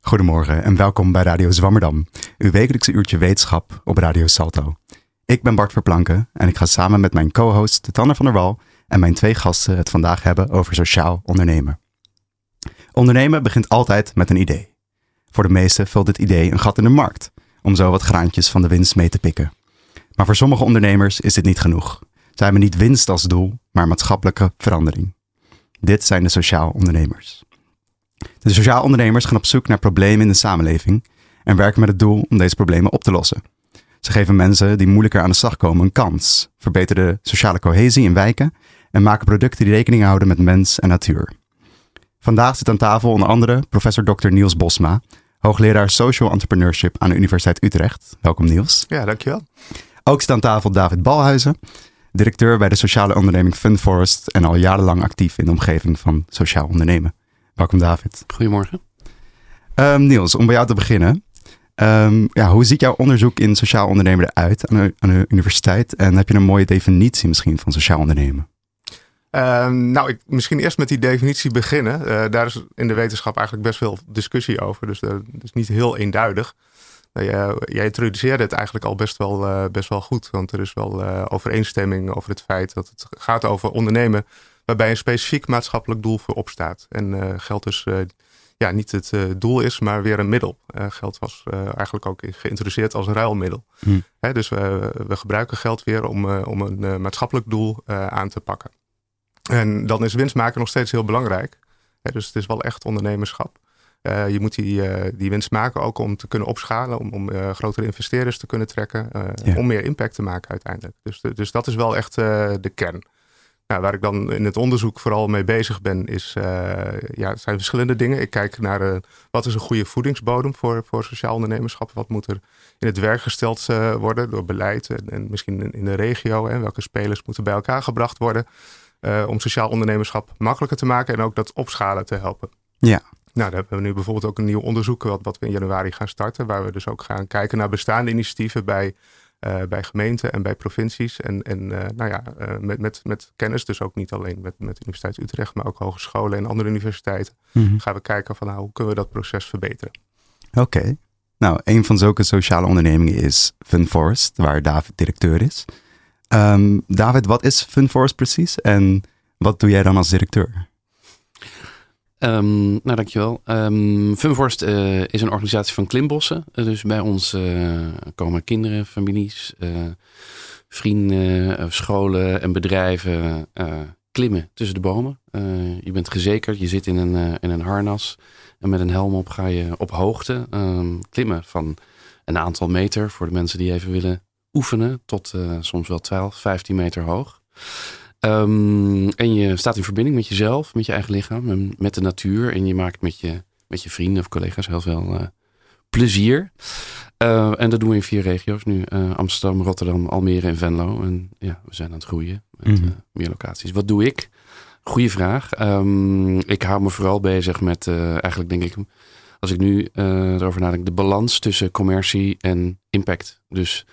Goedemorgen en welkom bij Radio Zwammerdam, uw wekelijkse uurtje wetenschap op Radio Salto. Ik ben Bart Verplanken en ik ga samen met mijn co-host Tanner van der Wal en mijn twee gasten het vandaag hebben over sociaal ondernemen. Ondernemen begint altijd met een idee. Voor de meesten vult dit idee een gat in de markt, om zo wat graantjes van de winst mee te pikken. Maar voor sommige ondernemers is dit niet genoeg. Zij hebben niet winst als doel, maar maatschappelijke verandering. Dit zijn de sociaal ondernemers. De sociaal ondernemers gaan op zoek naar problemen in de samenleving en werken met het doel om deze problemen op te lossen. Ze geven mensen die moeilijker aan de slag komen een kans, verbeteren de sociale cohesie in wijken en maken producten die rekening houden met mens en natuur. Vandaag zit aan tafel onder andere professor Dr. Niels Bosma, hoogleraar Social Entrepreneurship aan de Universiteit Utrecht. Welkom Niels. Ja, dankjewel. Ook zit aan tafel David Balhuizen, directeur bij de sociale onderneming Funforest en al jarenlang actief in de omgeving van sociaal ondernemen. Welkom David. Goedemorgen. Um, Niels, om bij jou te beginnen. Um, ja, hoe ziet jouw onderzoek in sociaal ondernemen eruit aan de, aan de universiteit? En heb je een mooie definitie misschien van sociaal ondernemen? Uh, nou, ik, misschien eerst met die definitie beginnen. Uh, daar is in de wetenschap eigenlijk best veel discussie over. Dus dat is niet heel eenduidig. Uh, jij introduceerde het eigenlijk al best wel, uh, best wel goed. Want er is wel overeenstemming over het feit dat het gaat over ondernemen waarbij een specifiek maatschappelijk doel voor opstaat. En geld dus ja, niet het doel is, maar weer een middel. geld was eigenlijk ook geïntroduceerd als een ruilmiddel. Hm. Hè, dus we, we gebruiken geld weer om, om een maatschappelijk doel aan te pakken. En dan is winst maken nog steeds heel belangrijk. dus het is wel echt ondernemerschap. Uh, je moet die, uh, die winst maken ook om te kunnen opschalen, om, om uh, grotere investeerders te kunnen trekken, ja. om meer impact te maken uiteindelijk. Dus, dus dat is wel echt de kern. Nou, waar ik dan in het onderzoek vooral mee bezig ben, is, ja, het zijn verschillende dingen. Ik kijk naar wat is een goede voedingsbodem voor, voor sociaal ondernemerschap. Wat moet er in het werk gesteld worden door beleid en, en misschien in, in de regio. Hè, welke spelers moeten bij elkaar gebracht worden. Uh, om sociaal ondernemerschap makkelijker te maken en ook dat opschalen te helpen. Ja. Nou, daar hebben we nu bijvoorbeeld ook een nieuw onderzoek wat, wat we in januari gaan starten, waar we dus ook gaan kijken naar bestaande initiatieven bij, uh, bij gemeenten en bij provincies. En, en uh, nou ja, met, met, met kennis, dus ook niet alleen met, met de Universiteit Utrecht, maar ook hogescholen en andere universiteiten, mm -hmm. gaan we kijken van nou, hoe kunnen we dat proces verbeteren. Oké. Okay. Nou, een van zulke sociale ondernemingen is Funforest, waar David directeur is. Um, David, wat is Funforest precies en wat doe jij dan als directeur? Um, nou, dankjewel. Um, Funforest uh, is een organisatie van klimbossen. Uh, dus bij ons uh, komen kinderen, families, vrienden, scholen en bedrijven klimmen tussen de bomen. je bent gezekerd, je zit in een, in een harnas en met een helm op ga je op hoogte klimmen van een aantal meter voor de mensen die even willen oefenen tot soms wel 12, 15 meter hoog. Um, en je staat in verbinding met jezelf, met je eigen lichaam en met de natuur. En je maakt met je, met je vrienden of collega's heel veel uh, plezier. Uh, en dat doen we in vier regio's nu. Amsterdam, Rotterdam, Almere en Venlo. En ja, we zijn aan het groeien met mm -hmm. meer locaties. Wat doe ik? Goeie vraag. Um, ik hou me vooral bezig met eigenlijk denk ik als ik nu erover nadenk, de balans tussen commercie en impact. Dus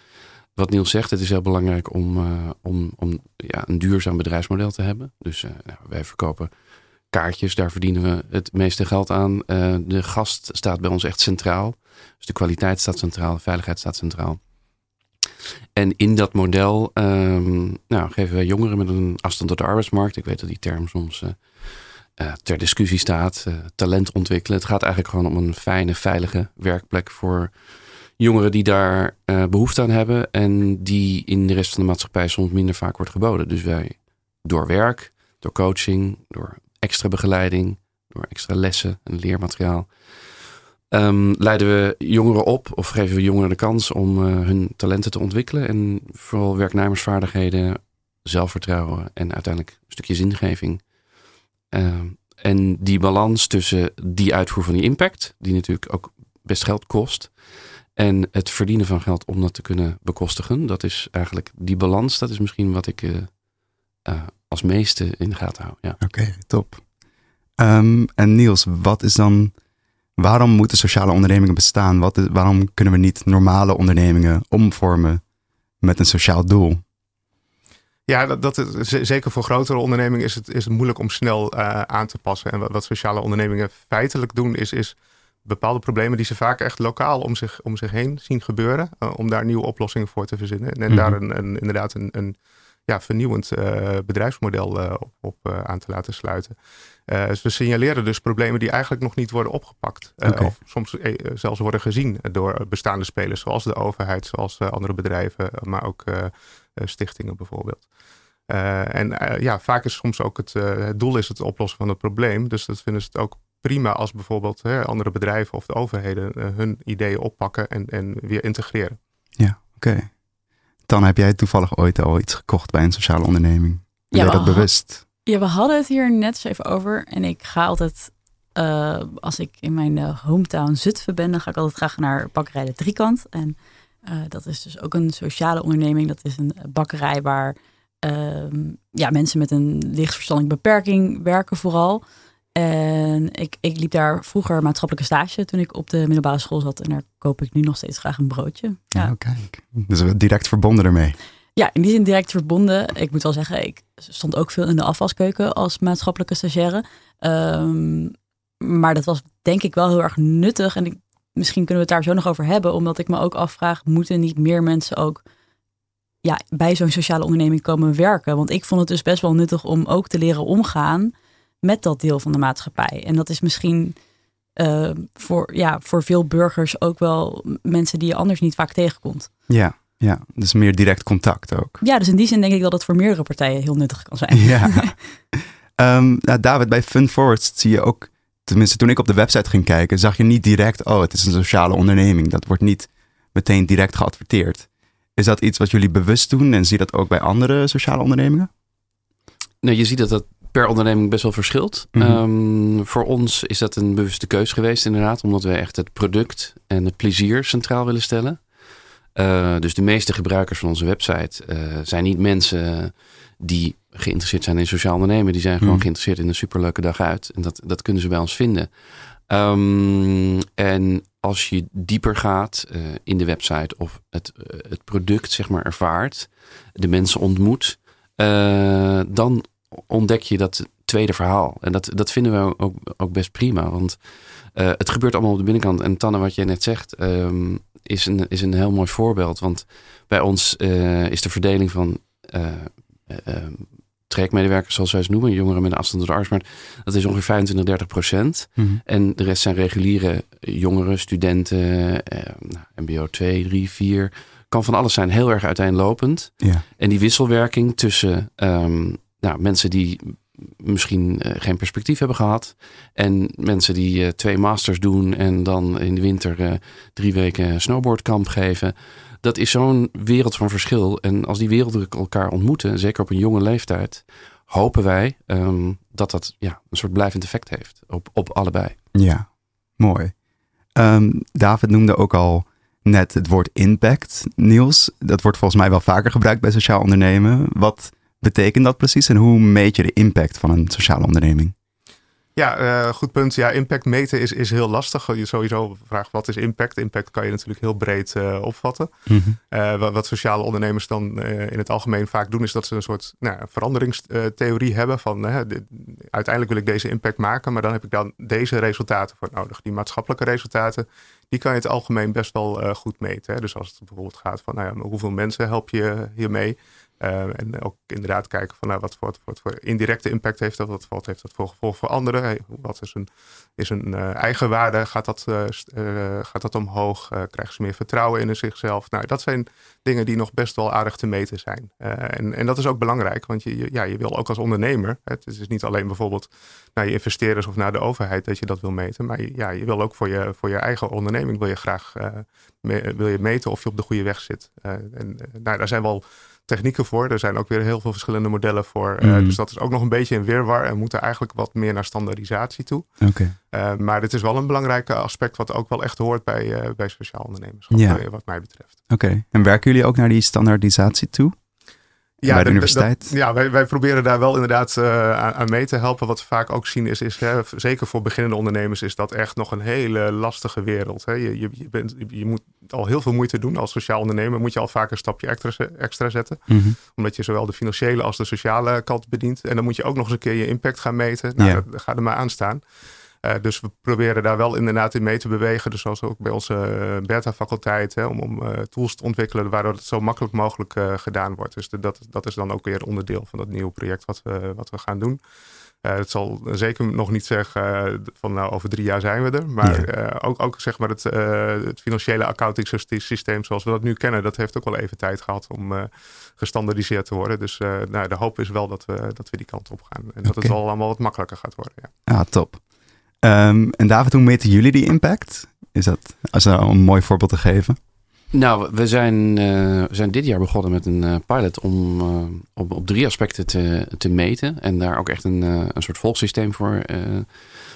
wat Niels zegt, het is heel belangrijk om, uh, om, om ja, een duurzaam bedrijfsmodel te hebben. Dus uh, nou, wij verkopen kaartjes, daar verdienen we het meeste geld aan. Uh, de gast staat bij ons echt centraal. Dus de kwaliteit staat centraal, de veiligheid staat centraal. En in dat model um, nou, geven wij jongeren met een afstand tot de arbeidsmarkt. Ik weet dat die term soms ter discussie staat. talent ontwikkelen. Het gaat eigenlijk gewoon om een fijne, veilige werkplek voor jongeren die daar uh, behoefte aan hebben en die in de rest van de maatschappij soms minder vaak wordt geboden. Dus wij door werk, door coaching, door extra begeleiding, door extra lessen en leermateriaal, um, leiden we jongeren op of geven we jongeren de kans om uh, hun talenten te ontwikkelen en vooral werknemersvaardigheden, zelfvertrouwen en uiteindelijk een stukje zingeving. Uh, en die balans tussen die uitvoer van die impact, die natuurlijk ook best geld kost, en het verdienen van geld om dat te kunnen bekostigen. Dat is eigenlijk die balans. Dat is misschien wat ik uh, uh, als meeste in de gaten hou. Ja. Oké, okay, top. Um, en Niels, wat is dan. Waarom moeten sociale ondernemingen bestaan? Wat is, waarom kunnen we niet normale ondernemingen omvormen met een sociaal doel? Ja, dat, dat is, zeker voor grotere ondernemingen is het, is het moeilijk om snel aan te passen. En wat, wat sociale ondernemingen feitelijk doen, is, is bepaalde problemen die ze vaak echt lokaal om zich, om zich heen zien gebeuren. om daar nieuwe oplossingen voor te verzinnen. En, Mhm. daar een, een, inderdaad een, een ja, vernieuwend uh, bedrijfsmodel uh, op, op aan te laten sluiten. ze signaleren dus problemen die eigenlijk nog niet worden opgepakt. Okay. Of soms zelfs worden gezien door bestaande spelers, zoals de overheid, zoals andere bedrijven, maar ook stichtingen bijvoorbeeld. en ja, vaak is soms ook het, het doel is het oplossen van het probleem. Dus dat vinden ze het ook prima als bijvoorbeeld hè, andere bedrijven of de overheden hun ideeën oppakken en, en weer integreren. Ja, oké. Okay. Dan heb jij toevallig ooit al iets gekocht bij een sociale onderneming. Ben ja, je dat bewust? Ja, we hadden het hier net eens even over. En ik ga altijd, uh, als ik in mijn uh, hometown Zutphen ben, dan ga ik altijd graag naar bakkerij de Driekant. En uh, dat is dus ook een sociale onderneming. Dat is een bakkerij waar ja, mensen met een lichtverstandelijke beperking werken vooral. En ik, ik liep daar vroeger maatschappelijke stage toen ik op de middelbare school zat. En daar koop ik nu nog steeds graag een broodje. Ja, kijk. Dus direct verbonden ermee. Ja, in die zin direct verbonden. Ik moet wel zeggen, ik stond ook veel in de afwaskeuken als maatschappelijke stagiaire. Um, maar dat was denk ik wel heel erg nuttig. En ik, misschien kunnen we het daar zo nog over hebben. Omdat ik me ook afvraag, moeten niet meer mensen ook ja, bij zo'n sociale onderneming komen werken? Want ik vond het dus best wel nuttig om ook te leren omgaan met dat deel van de maatschappij. En dat is misschien uh, voor, ja, voor veel burgers ook wel mensen die je anders niet vaak tegenkomt. Ja, ja, dus meer direct contact ook. Ja, dus in die zin denk ik dat het voor meerdere partijen heel nuttig kan zijn. Ja. um, nou, David, bij Fun Forward zie je ook, tenminste toen ik op de website ging kijken, zag je niet direct, oh, het is een sociale onderneming. Dat wordt niet meteen direct geadverteerd. Is dat iets wat jullie bewust doen en zie je dat ook bij andere sociale ondernemingen? Nou, je ziet dat dat per onderneming best wel verschilt. Mhm. Um, voor ons is dat een bewuste keus geweest, inderdaad, omdat we echt het product en het plezier centraal willen stellen. Uh, dus de meeste gebruikers van onze website uh, zijn niet mensen die geïnteresseerd zijn in sociaal ondernemen. Die zijn gewoon Mhm. geïnteresseerd in een superleuke dag uit. En dat, dat kunnen ze bij ons vinden. Um, en als je dieper gaat uh, in de website of het, het product zeg maar ervaart, de mensen ontmoet, dan ontdek je dat tweede verhaal. En dat, dat vinden we ook, ook best prima. Want uh, het gebeurt allemaal op de binnenkant. En Tanne, wat jij net zegt, um, is, een, is een heel mooi voorbeeld. Want bij ons uh, is de verdeling van uh, trajectmedewerkers, zoals wij ze noemen, jongeren met een afstand tot de arbeidsmarkt, dat is ongeveer 25, 30 procent. Mhm. En de rest zijn reguliere jongeren, studenten, MBO 2, 3, 4. Kan van alles zijn, heel erg uiteenlopend. Ja. En die wisselwerking tussen um, nou, mensen die misschien uh, geen perspectief hebben gehad. En mensen die uh, twee masters doen en dan in de winter uh, drie weken snowboardkamp geven. Dat is zo'n wereld van verschil. En als die werelden elkaar ontmoeten, zeker op een jonge leeftijd, hopen wij um, dat dat ja, een soort blijvend effect heeft op, op allebei. Ja, mooi. Um, David noemde ook al net het woord impact, Niels. Dat wordt volgens mij wel vaker gebruikt bij sociaal ondernemen. Wat betekent dat precies en hoe meet je de impact van een sociale onderneming? Ja, uh, goed punt. Ja, impact meten is, is heel lastig. Je sowieso vraagt wat is impact? Impact kan je natuurlijk heel breed uh, opvatten. Mhm. Uh, wat, wat, sociale ondernemers dan in het algemeen vaak doen, is dat ze een soort nou, veranderingstheorie hebben van dit, uiteindelijk wil ik deze impact maken, maar dan heb ik dan deze resultaten voor nodig. Die maatschappelijke resultaten, die kan je in het algemeen best wel goed meten. Hè? Dus als het bijvoorbeeld gaat van nou ja, hoeveel mensen help je hiermee? Uh, en ook inderdaad kijken van nou, wat, voor, voor indirecte impact heeft dat, wat, heeft dat voor gevolg voor anderen? Wat is een, is een uh, eigenwaarde? Gaat dat, uh, gaat dat omhoog? krijgen ze meer vertrouwen in zichzelf? Nou, dat zijn dingen die nog best wel aardig te meten zijn. en, en dat is ook belangrijk, want je, ja, je wil ook als ondernemer, het is niet alleen bijvoorbeeld naar je investeerders of naar de overheid dat je dat wil meten, maar ja, je wil ook voor je, voor je eigen onderneming wil je graag me, wil je meten of je op de goede weg zit. en nou, daar zijn wel technieken voor. Er zijn ook weer heel veel verschillende modellen voor. Mm. Uh, dus dat is ook nog een beetje een weerwar. En moeten eigenlijk wat meer naar standaardisatie toe. Okay. Uh, maar dit is wel een belangrijk aspect wat ook wel echt hoort bij, uh, bij sociaal ondernemerschap. Ja. Wat mij betreft. Oké. Okay. En werken jullie ook naar die standaardisatie toe? Ja, bij de, universiteit? ja, wij, wij proberen daar wel inderdaad uh, aan, mee te helpen. Wat we vaak ook zien is, is hè, zeker voor beginnende ondernemers, is dat echt nog een hele lastige wereld. Hè. Je, je, je, bent, je moet al heel veel moeite doen als sociaal ondernemer. Moet je al vaak een stapje extra, extra zetten. Mhm. Omdat je zowel de financiële als de sociale kant bedient. En dan moet je ook nog eens een keer je impact gaan meten. Nou, ja. dat, gaat er maar aan staan. Uh, dus we proberen daar wel inderdaad in mee te bewegen. Dus zoals ook bij onze uh, Bertha-faculteit. om, om uh, tools te ontwikkelen waardoor het zo makkelijk mogelijk gedaan wordt. Dus de, dat, dat is dan ook weer onderdeel van dat nieuwe project wat we, wat we gaan doen. het zal zeker nog niet zeggen van nou over drie jaar zijn we er. Maar ook, ook zeg maar het, het financiële accounting systeem zoals we dat nu kennen. Dat heeft ook wel even tijd gehad om gestandardiseerd te worden. Dus nou, de hoop is wel dat we, dat we die kant op gaan. En dat het wel allemaal wat makkelijker gaat worden. Ja, ah, top. Um, en David, hoe meten jullie die impact? Is dat als een mooi voorbeeld te geven? Nou, we zijn, uh, zijn dit jaar begonnen met een uh, pilot om uh, op, op drie aspecten te, te meten. En daar ook echt een, een soort volgsysteem voor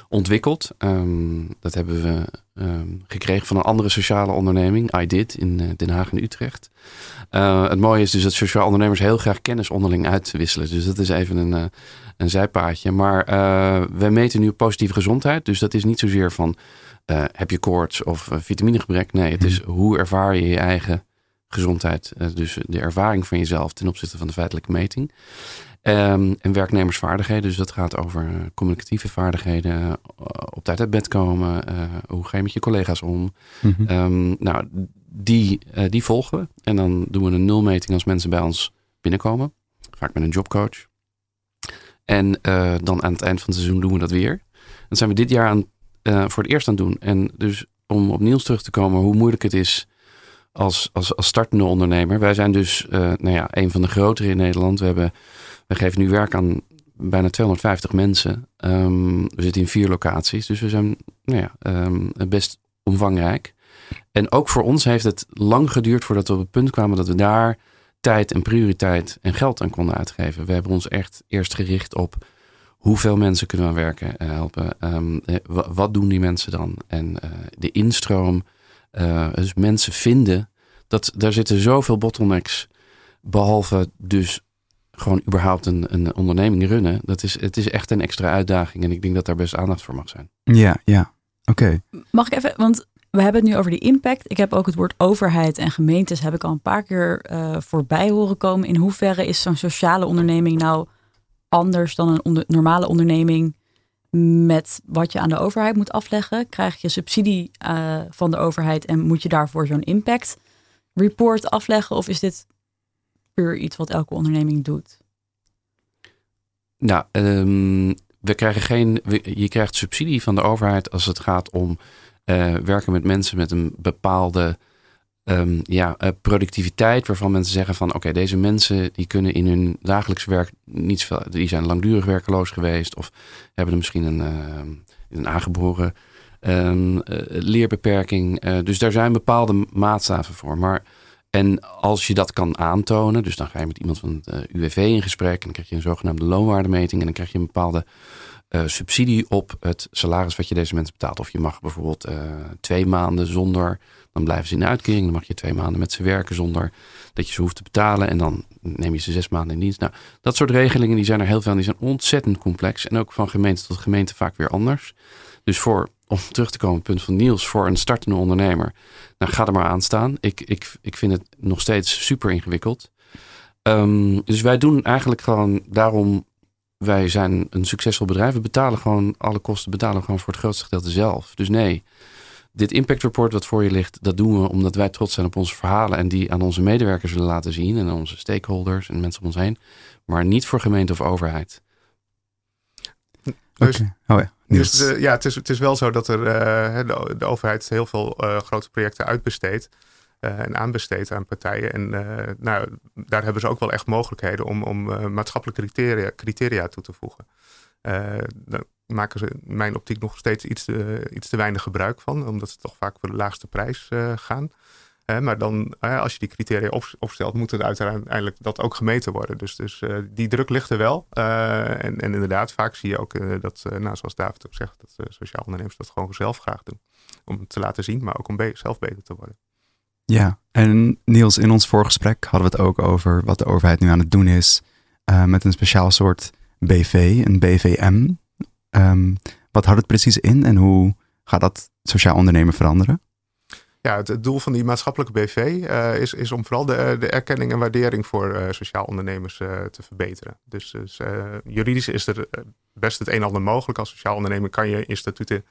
ontwikkeld. Um, dat hebben we um, gekregen van een andere sociale onderneming, iDid, in Den Haag en Utrecht. het mooie is dus dat sociale ondernemers heel graag kennis onderling uitwisselen. Dus dat is even een, een zijpaadje. Maar we meten nu positieve gezondheid. Dus dat is niet zozeer van uh, heb je koorts of uh, vitaminegebrek? Nee, het is mhm. hoe ervaar je je eigen gezondheid. Uh, dus de ervaring van jezelf ten opzichte van de feitelijke meting. Um, en werknemersvaardigheden, dus dat gaat over communicatieve vaardigheden, op tijd uit bed komen, hoe ga je met je collega's om. Mm um, nou, die, die volgen we. En dan doen we een nulmeting als mensen bij ons binnenkomen, vaak met een jobcoach. En dan aan het eind van het seizoen doen we dat weer. Dan zijn we dit jaar aan uh, voor het eerst aan doen. En dus om op Niels terug te komen, hoe moeilijk het is als, als, als startende ondernemer. Wij zijn dus uh, nou ja, een van de grotere in Nederland. We, hebben, we geven nu werk aan bijna 250 mensen. Um, we zitten in vier locaties, dus we zijn nou ja, um, best omvangrijk. En ook voor ons heeft het lang geduurd voordat we op het punt kwamen dat we daar tijd en prioriteit en geld aan konden uitgeven. We hebben ons echt eerst gericht op Hoeveel mensen kunnen we werken uh, helpen? Um, wat doen die mensen dan? En uh, de instroom, dus mensen vinden, dat, daar zitten zoveel bottlenecks. Behalve dus gewoon überhaupt een, een onderneming runnen. Dat is, het is echt een extra uitdaging. En ik denk dat daar best aandacht voor mag zijn. Ja, ja. Oké. Mag ik even, want we hebben het nu over die impact. Ik heb ook het woord overheid en gemeentes heb ik al een paar keer uh, voorbij horen komen. In hoeverre is zo'n sociale onderneming nou anders dan een normale onderneming met wat je aan de overheid moet afleggen? Krijg je subsidie uh, van de overheid en moet je daarvoor zo'n impact report afleggen? Of is dit puur iets wat elke onderneming doet? Nou, um, we krijgen geen. je krijgt subsidie van de overheid als het gaat om uh, werken met mensen met een bepaalde um, ja, uh, productiviteit waarvan mensen zeggen van oké, deze mensen die kunnen in hun dagelijks werk niet veel, die zijn langdurig werkeloos geweest of hebben misschien een, uh, een aangeboren um, leerbeperking. dus daar zijn bepaalde maatstaven voor. Maar en als je dat kan aantonen, dus dan ga je met iemand van het UWV in gesprek en dan krijg je een zogenaamde loonwaardemeting en dan krijg je een bepaalde uh, subsidie op het salaris wat je deze mensen betaalt. Of je mag bijvoorbeeld uh, twee maanden zonder dan blijven ze in de uitkering. Dan mag je twee maanden met ze werken zonder dat je ze hoeft te betalen. En dan neem je ze zes maanden in dienst. Nou, dat soort regelingen die zijn er heel veel en die zijn ontzettend complex. En ook van gemeente tot gemeente vaak weer anders. Dus voor, om terug te komen op het punt van Niels, voor een startende ondernemer, nou ga er maar aan staan. Ik, ik, ik vind het nog steeds super ingewikkeld. Um, dus wij doen eigenlijk gewoon daarom wij zijn een succesvol bedrijf. We betalen gewoon alle kosten, betalen gewoon voor het grootste gedeelte zelf. Dus nee, dit impact report wat voor je ligt, dat doen we omdat wij trots zijn op onze verhalen en die aan onze medewerkers willen laten zien en aan onze stakeholders en mensen om ons heen, maar niet voor gemeente of overheid. Dus, oh ja. Dus uh, ja, het is, het is wel zo dat er, uh, de, de, overheid heel veel uh, grote projecten uitbesteedt. En aanbesteedt aan partijen. En nou, daar hebben ze ook wel echt mogelijkheden om, om maatschappelijke criteria, criteria toe te voegen maken ze in mijn optiek nog steeds iets iets te weinig gebruik van, omdat ze toch vaak voor de laagste prijs gaan. Maar dan, als je die criteria op, opstelt, moet het uiteindelijk dat ook gemeten worden. Dus, dus die druk ligt er wel. En, en, inderdaad, vaak zie je ook dat, nou, zoals David ook zegt, dat sociaal ondernemers dat gewoon zelf graag doen. Om te laten zien, maar ook om zelf beter te worden. Ja, en Niels, in ons voorgesprek hadden we het ook over wat de overheid nu aan het doen is uh, met een speciaal soort BV, een BVM. Um, wat houdt het precies in en hoe gaat dat sociaal ondernemen veranderen? Ja, het, doel van die maatschappelijke BV uh, is, is om vooral de, de erkenning en waardering voor uh, sociaal ondernemers te verbeteren. Dus, dus juridisch is er best het een en ander mogelijk. Als sociaal ondernemer kan je in statuten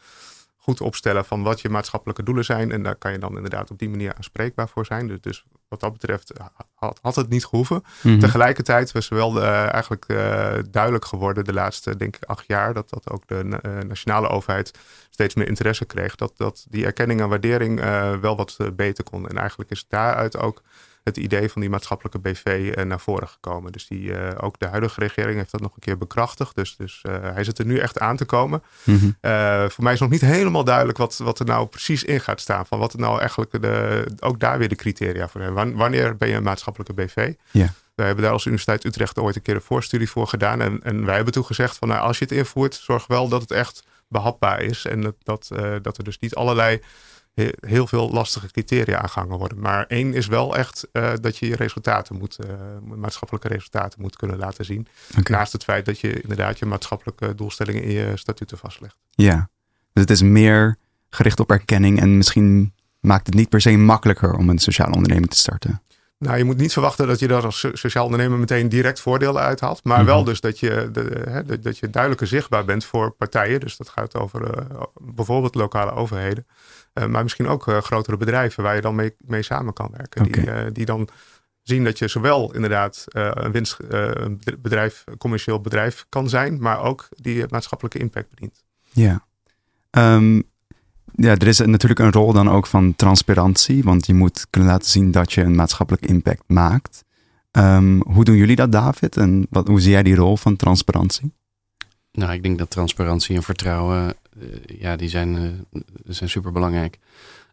goed opstellen van wat je maatschappelijke doelen zijn. En daar kan je dan inderdaad op die manier aanspreekbaar voor zijn. Dus, dus wat dat betreft had, had het niet gehoeven. Mm Tegelijkertijd was wel uh, eigenlijk uh, duidelijk geworden de laatste, denk ik, acht jaar, dat, dat ook de uh, nationale overheid steeds meer interesse kreeg. Dat, dat die erkenning en waardering wel wat beter kon. En eigenlijk is daaruit ook het idee van die maatschappelijke BV uh, naar voren gekomen. Dus die, uh, ook de huidige regering heeft dat nog een keer bekrachtigd. Dus, dus uh, hij zit er nu echt aan te komen. Mm -hmm. voor mij is nog niet helemaal duidelijk wat, wat er nou precies in gaat staan. Van wat er nou eigenlijk de, ook daar weer de criteria voor hebben. Wanneer ben je een maatschappelijke BV? Ja. Wij hebben daar als Universiteit Utrecht ooit een keer een voorstudie voor gedaan. En, en wij hebben toen gezegd van nou, als je het invoert, zorg wel dat het echt behapbaar is. En dat, dat, dat er dus niet allerlei heel veel lastige criteria aangehangen worden. Maar één is wel echt uh, dat je je resultaten moet, uh, maatschappelijke resultaten moet kunnen laten zien. Okay. Naast het feit dat je inderdaad je maatschappelijke doelstellingen in je statuten vastlegt. Ja, dus het is meer gericht op erkenning en misschien maakt het niet per se makkelijker om een sociale onderneming te starten. Nou, je moet niet verwachten dat je daar als sociaal ondernemer meteen direct voordelen uithaalt. Maar mm -hmm. wel dus dat je, de, hè, dat je duidelijker zichtbaar bent voor partijen. Dus dat gaat over uh, bijvoorbeeld lokale overheden. Uh, maar misschien ook uh, grotere bedrijven waar je dan mee, mee samen kan werken. Okay. Die, die dan zien dat je zowel inderdaad een winst, bedrijf, commercieel bedrijf kan zijn. Maar ook die maatschappelijke impact bedient. Ja. Um, ja, er is natuurlijk een rol dan ook van transparantie, want je moet kunnen laten zien dat je een maatschappelijk impact maakt. Um, hoe doen jullie dat, David? En wat, hoe zie jij die rol van transparantie? Nou, ik denk dat transparantie en vertrouwen, uh, ja, die zijn, uh, zijn super belangrijk.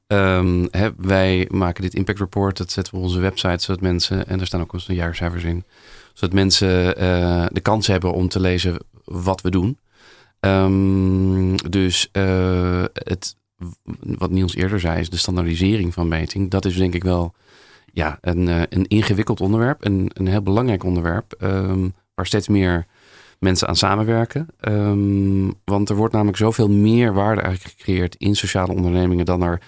Um, hè, wij maken dit impact report, dat zetten we op onze website, zodat mensen, en er staan ook onze jaarcijfers in, zodat mensen uh, de kans hebben om te lezen wat we doen. Um, dus het, wat Niels eerder zei, is de standaardisering van meting. Dat is denk ik wel ja, een, een ingewikkeld onderwerp. Een, een heel belangrijk onderwerp. Um, waar steeds meer mensen aan samenwerken. Um, want er wordt namelijk zoveel meer waarde eigenlijk gecreëerd in sociale ondernemingen dan er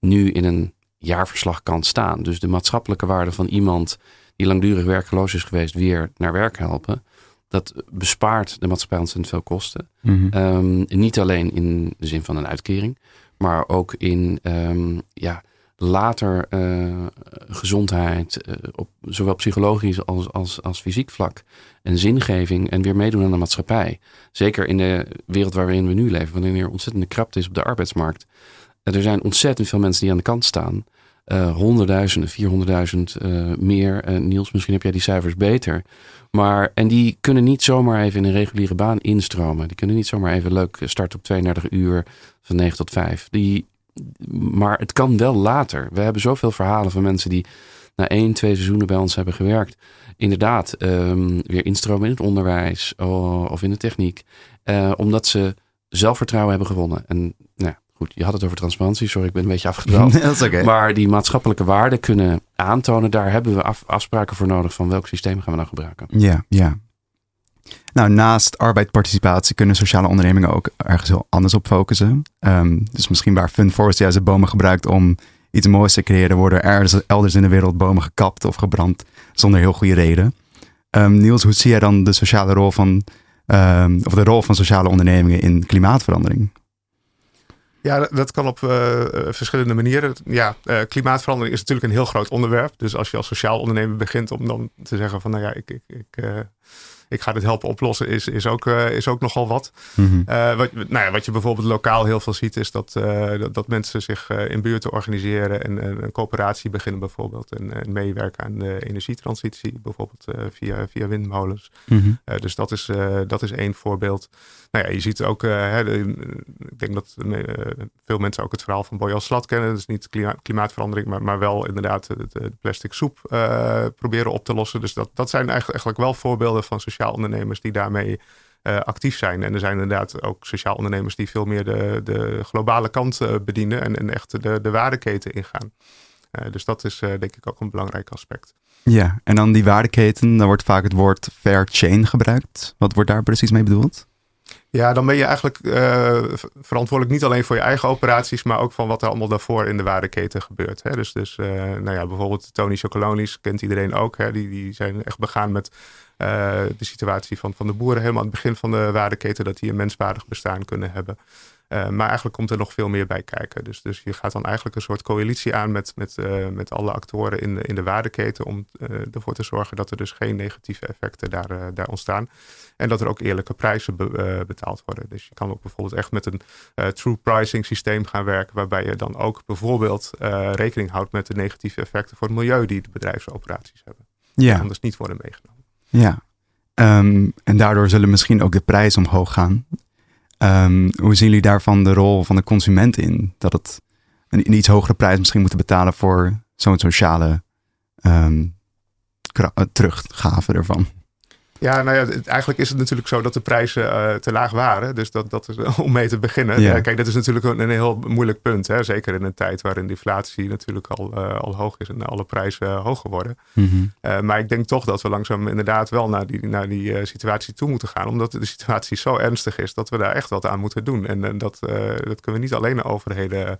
nu in een jaarverslag kan staan. Dus de maatschappelijke waarde van iemand die langdurig werkloos is geweest weer naar werk helpen. Dat bespaart de maatschappij ontzettend veel kosten. Mm -hmm. um, niet alleen in de zin van een uitkering, maar ook in um, ja, later uh, gezondheid, uh, op zowel psychologisch als, als, als fysiek vlak. En zingeving en weer meedoen aan de maatschappij. Zeker in de wereld waarin we nu leven, wanneer er ontzettende krapte is op de arbeidsmarkt. Er zijn ontzettend veel mensen die aan de kant staan. Honderdduizenden, vierhonderdduizend meer. Niels, misschien heb jij die cijfers beter. Maar, en die kunnen niet zomaar even in een reguliere baan instromen. Die kunnen niet zomaar even leuk starten op 32 uur van 9 tot 5. Die, maar het kan wel later. We hebben zoveel verhalen van mensen die na één, twee seizoenen bij ons hebben gewerkt. Inderdaad, um, weer instromen in het onderwijs of in de techniek. Uh, omdat ze zelfvertrouwen hebben gewonnen. En nou, goed, je had het over transparantie. Sorry, ik ben een beetje afgedwaald. Dat is okay. Maar die maatschappelijke waarden kunnen aantonen. Daar hebben we af, afspraken voor nodig van welk systeem gaan we nou gebruiken. Ja, ja. Nou, naast arbeidsparticipatie kunnen sociale ondernemingen ook ergens heel anders op focussen. Um, dus misschien waar Funforest juist de bomen gebruikt om iets moois te creëren, worden er elders in de wereld bomen gekapt of gebrand zonder heel goede reden. Um, Niels, hoe zie jij dan de sociale rol van, um, of de rol van sociale ondernemingen in klimaatverandering? Ja, dat kan op uh, verschillende manieren. Ja, uh, klimaatverandering is natuurlijk een heel groot onderwerp. Dus als je als sociaal ondernemer begint om dan te zeggen van nou ja, ik, ik, ik ik ga dit helpen oplossen, is, is, ook, uh, is ook nogal wat. Mm -hmm. uh, wat, nou ja, wat je bijvoorbeeld lokaal heel veel ziet, is dat, uh, dat, dat, mensen zich in buurten organiseren en, en, een coöperatie beginnen bijvoorbeeld. En, en meewerken aan de energietransitie, bijvoorbeeld via, via windmolens. Mm -hmm. dus dat is, dat is één voorbeeld. Nou ja, je ziet ook, hè, de, ik denk dat veel mensen ook het verhaal van Boyal Slat kennen. Dat is niet klima klimaatverandering, maar, maar wel inderdaad de, de plastic soep proberen op te lossen. Dus dat, dat zijn eigenlijk, eigenlijk wel voorbeelden van ondernemers die daarmee uh, actief zijn. En er zijn inderdaad ook sociaal ondernemers die veel meer de, de globale kant uh, bedienen en, en echt de, de waardeketen ingaan. dus dat is denk ik ook een belangrijk aspect. Ja, en dan die waardeketen, dan wordt vaak het woord fair chain gebruikt. Wat wordt daar precies mee bedoeld? Ja, dan ben je eigenlijk verantwoordelijk niet alleen voor je eigen operaties, maar ook van wat er allemaal daarvoor in de waardeketen gebeurt. Hè. Dus, dus nou ja, bijvoorbeeld Tony Chocolonis kent iedereen ook. Hè. Die, die zijn echt begaan met de situatie van, van de boeren helemaal aan het begin van de waardeketen, dat die een menswaardig bestaan kunnen hebben. Uh, maar eigenlijk komt er nog veel meer bij kijken. Dus, dus je gaat dan eigenlijk een soort coalitie aan met, met, uh, met alle actoren in de, in de waardeketen. Om uh, ervoor te zorgen dat er dus geen negatieve effecten daar, daar ontstaan. En dat er ook eerlijke prijzen be, betaald worden. Dus je kan ook bijvoorbeeld echt met een true pricing systeem gaan werken. Waarbij je dan ook bijvoorbeeld rekening houdt met de negatieve effecten voor het milieu die de bedrijfsoperaties hebben. Ja. Die anders niet worden meegenomen. Ja. Um, en daardoor zullen misschien ook de prijzen omhoog gaan. Um, hoe zien jullie daarvan de rol van de consument in? Dat het een, iets hogere prijs misschien moeten betalen voor zo'n sociale um, teruggave ervan? Ja, nou ja, eigenlijk is het natuurlijk zo dat de prijzen uh, te laag waren. Dus dat, dat is om mee te beginnen. Ja. Uh, kijk, dat is natuurlijk een, een, heel moeilijk punt. Hè? Zeker in een tijd waarin de inflatie natuurlijk al, uh, al hoog is en alle prijzen hoger worden. Mm -hmm. maar ik denk toch dat we langzaam inderdaad wel naar die, naar die situatie toe moeten gaan. Omdat de situatie zo ernstig is dat we daar echt wat aan moeten doen. En, en dat, dat kunnen we niet alleen naar overheden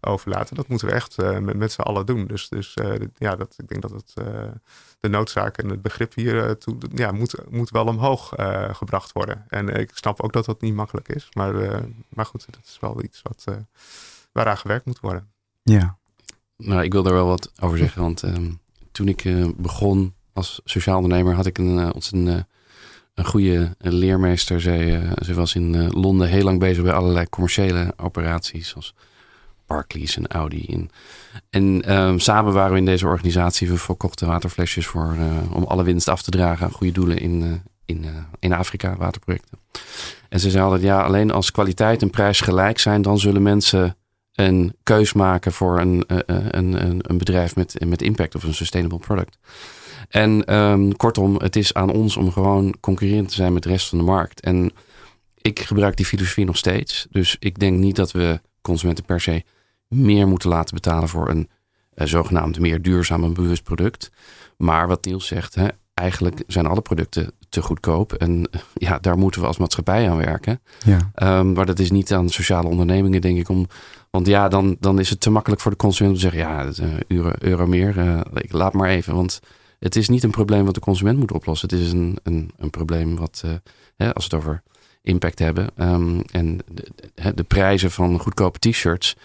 overlaten. Dat moeten we echt uh, met, met z'n allen doen. Dus, dus uh, ja, dat, ik denk dat het, uh, de noodzaak en het begrip hier toe, ja, moet, moet wel omhoog gebracht worden. En ik snap ook dat dat niet makkelijk is. Maar, maar goed, dat is wel iets wat, waaraan gewerkt moet worden. Ja. Nou, ik wil daar wel wat over zeggen. Want um, toen ik begon als sociaal ondernemer had ik een ontzettend een goede leermeester. Zij, ze was in Londen heel lang bezig bij allerlei commerciële operaties. Zoals Barclays en Audi. En, en um, samen waren we in deze organisatie. We verkochten waterflesjes voor, uh, om alle winst af te dragen aan goede doelen in, uh, in, uh, in Afrika, waterprojecten. En ze zeiden ja, alleen als kwaliteit en prijs gelijk zijn, dan zullen mensen een keus maken voor een, een, een, een bedrijf met, met impact of een sustainable product. En um, kortom, het is aan ons om gewoon concurrerend te zijn met de rest van de markt. En ik gebruik die filosofie nog steeds. Dus ik denk niet dat we consumenten per se meer moeten laten betalen voor een uh, zogenaamd meer duurzaam en bewust product. Maar wat Niels zegt, hè, eigenlijk zijn alle producten te goedkoop. En uh, ja, daar moeten we als maatschappij aan werken. Ja. Um, maar dat is niet aan sociale ondernemingen, denk ik. Om, want ja, dan, dan is het te makkelijk voor de consument om te zeggen: ja, uh, euro, euro meer, ik laat maar even. Want het is niet een probleem wat de consument moet oplossen. Het is een, een, een probleem wat, hè, als we het over impact hebben. Um, en de, de, de, prijzen van goedkope t-shirts.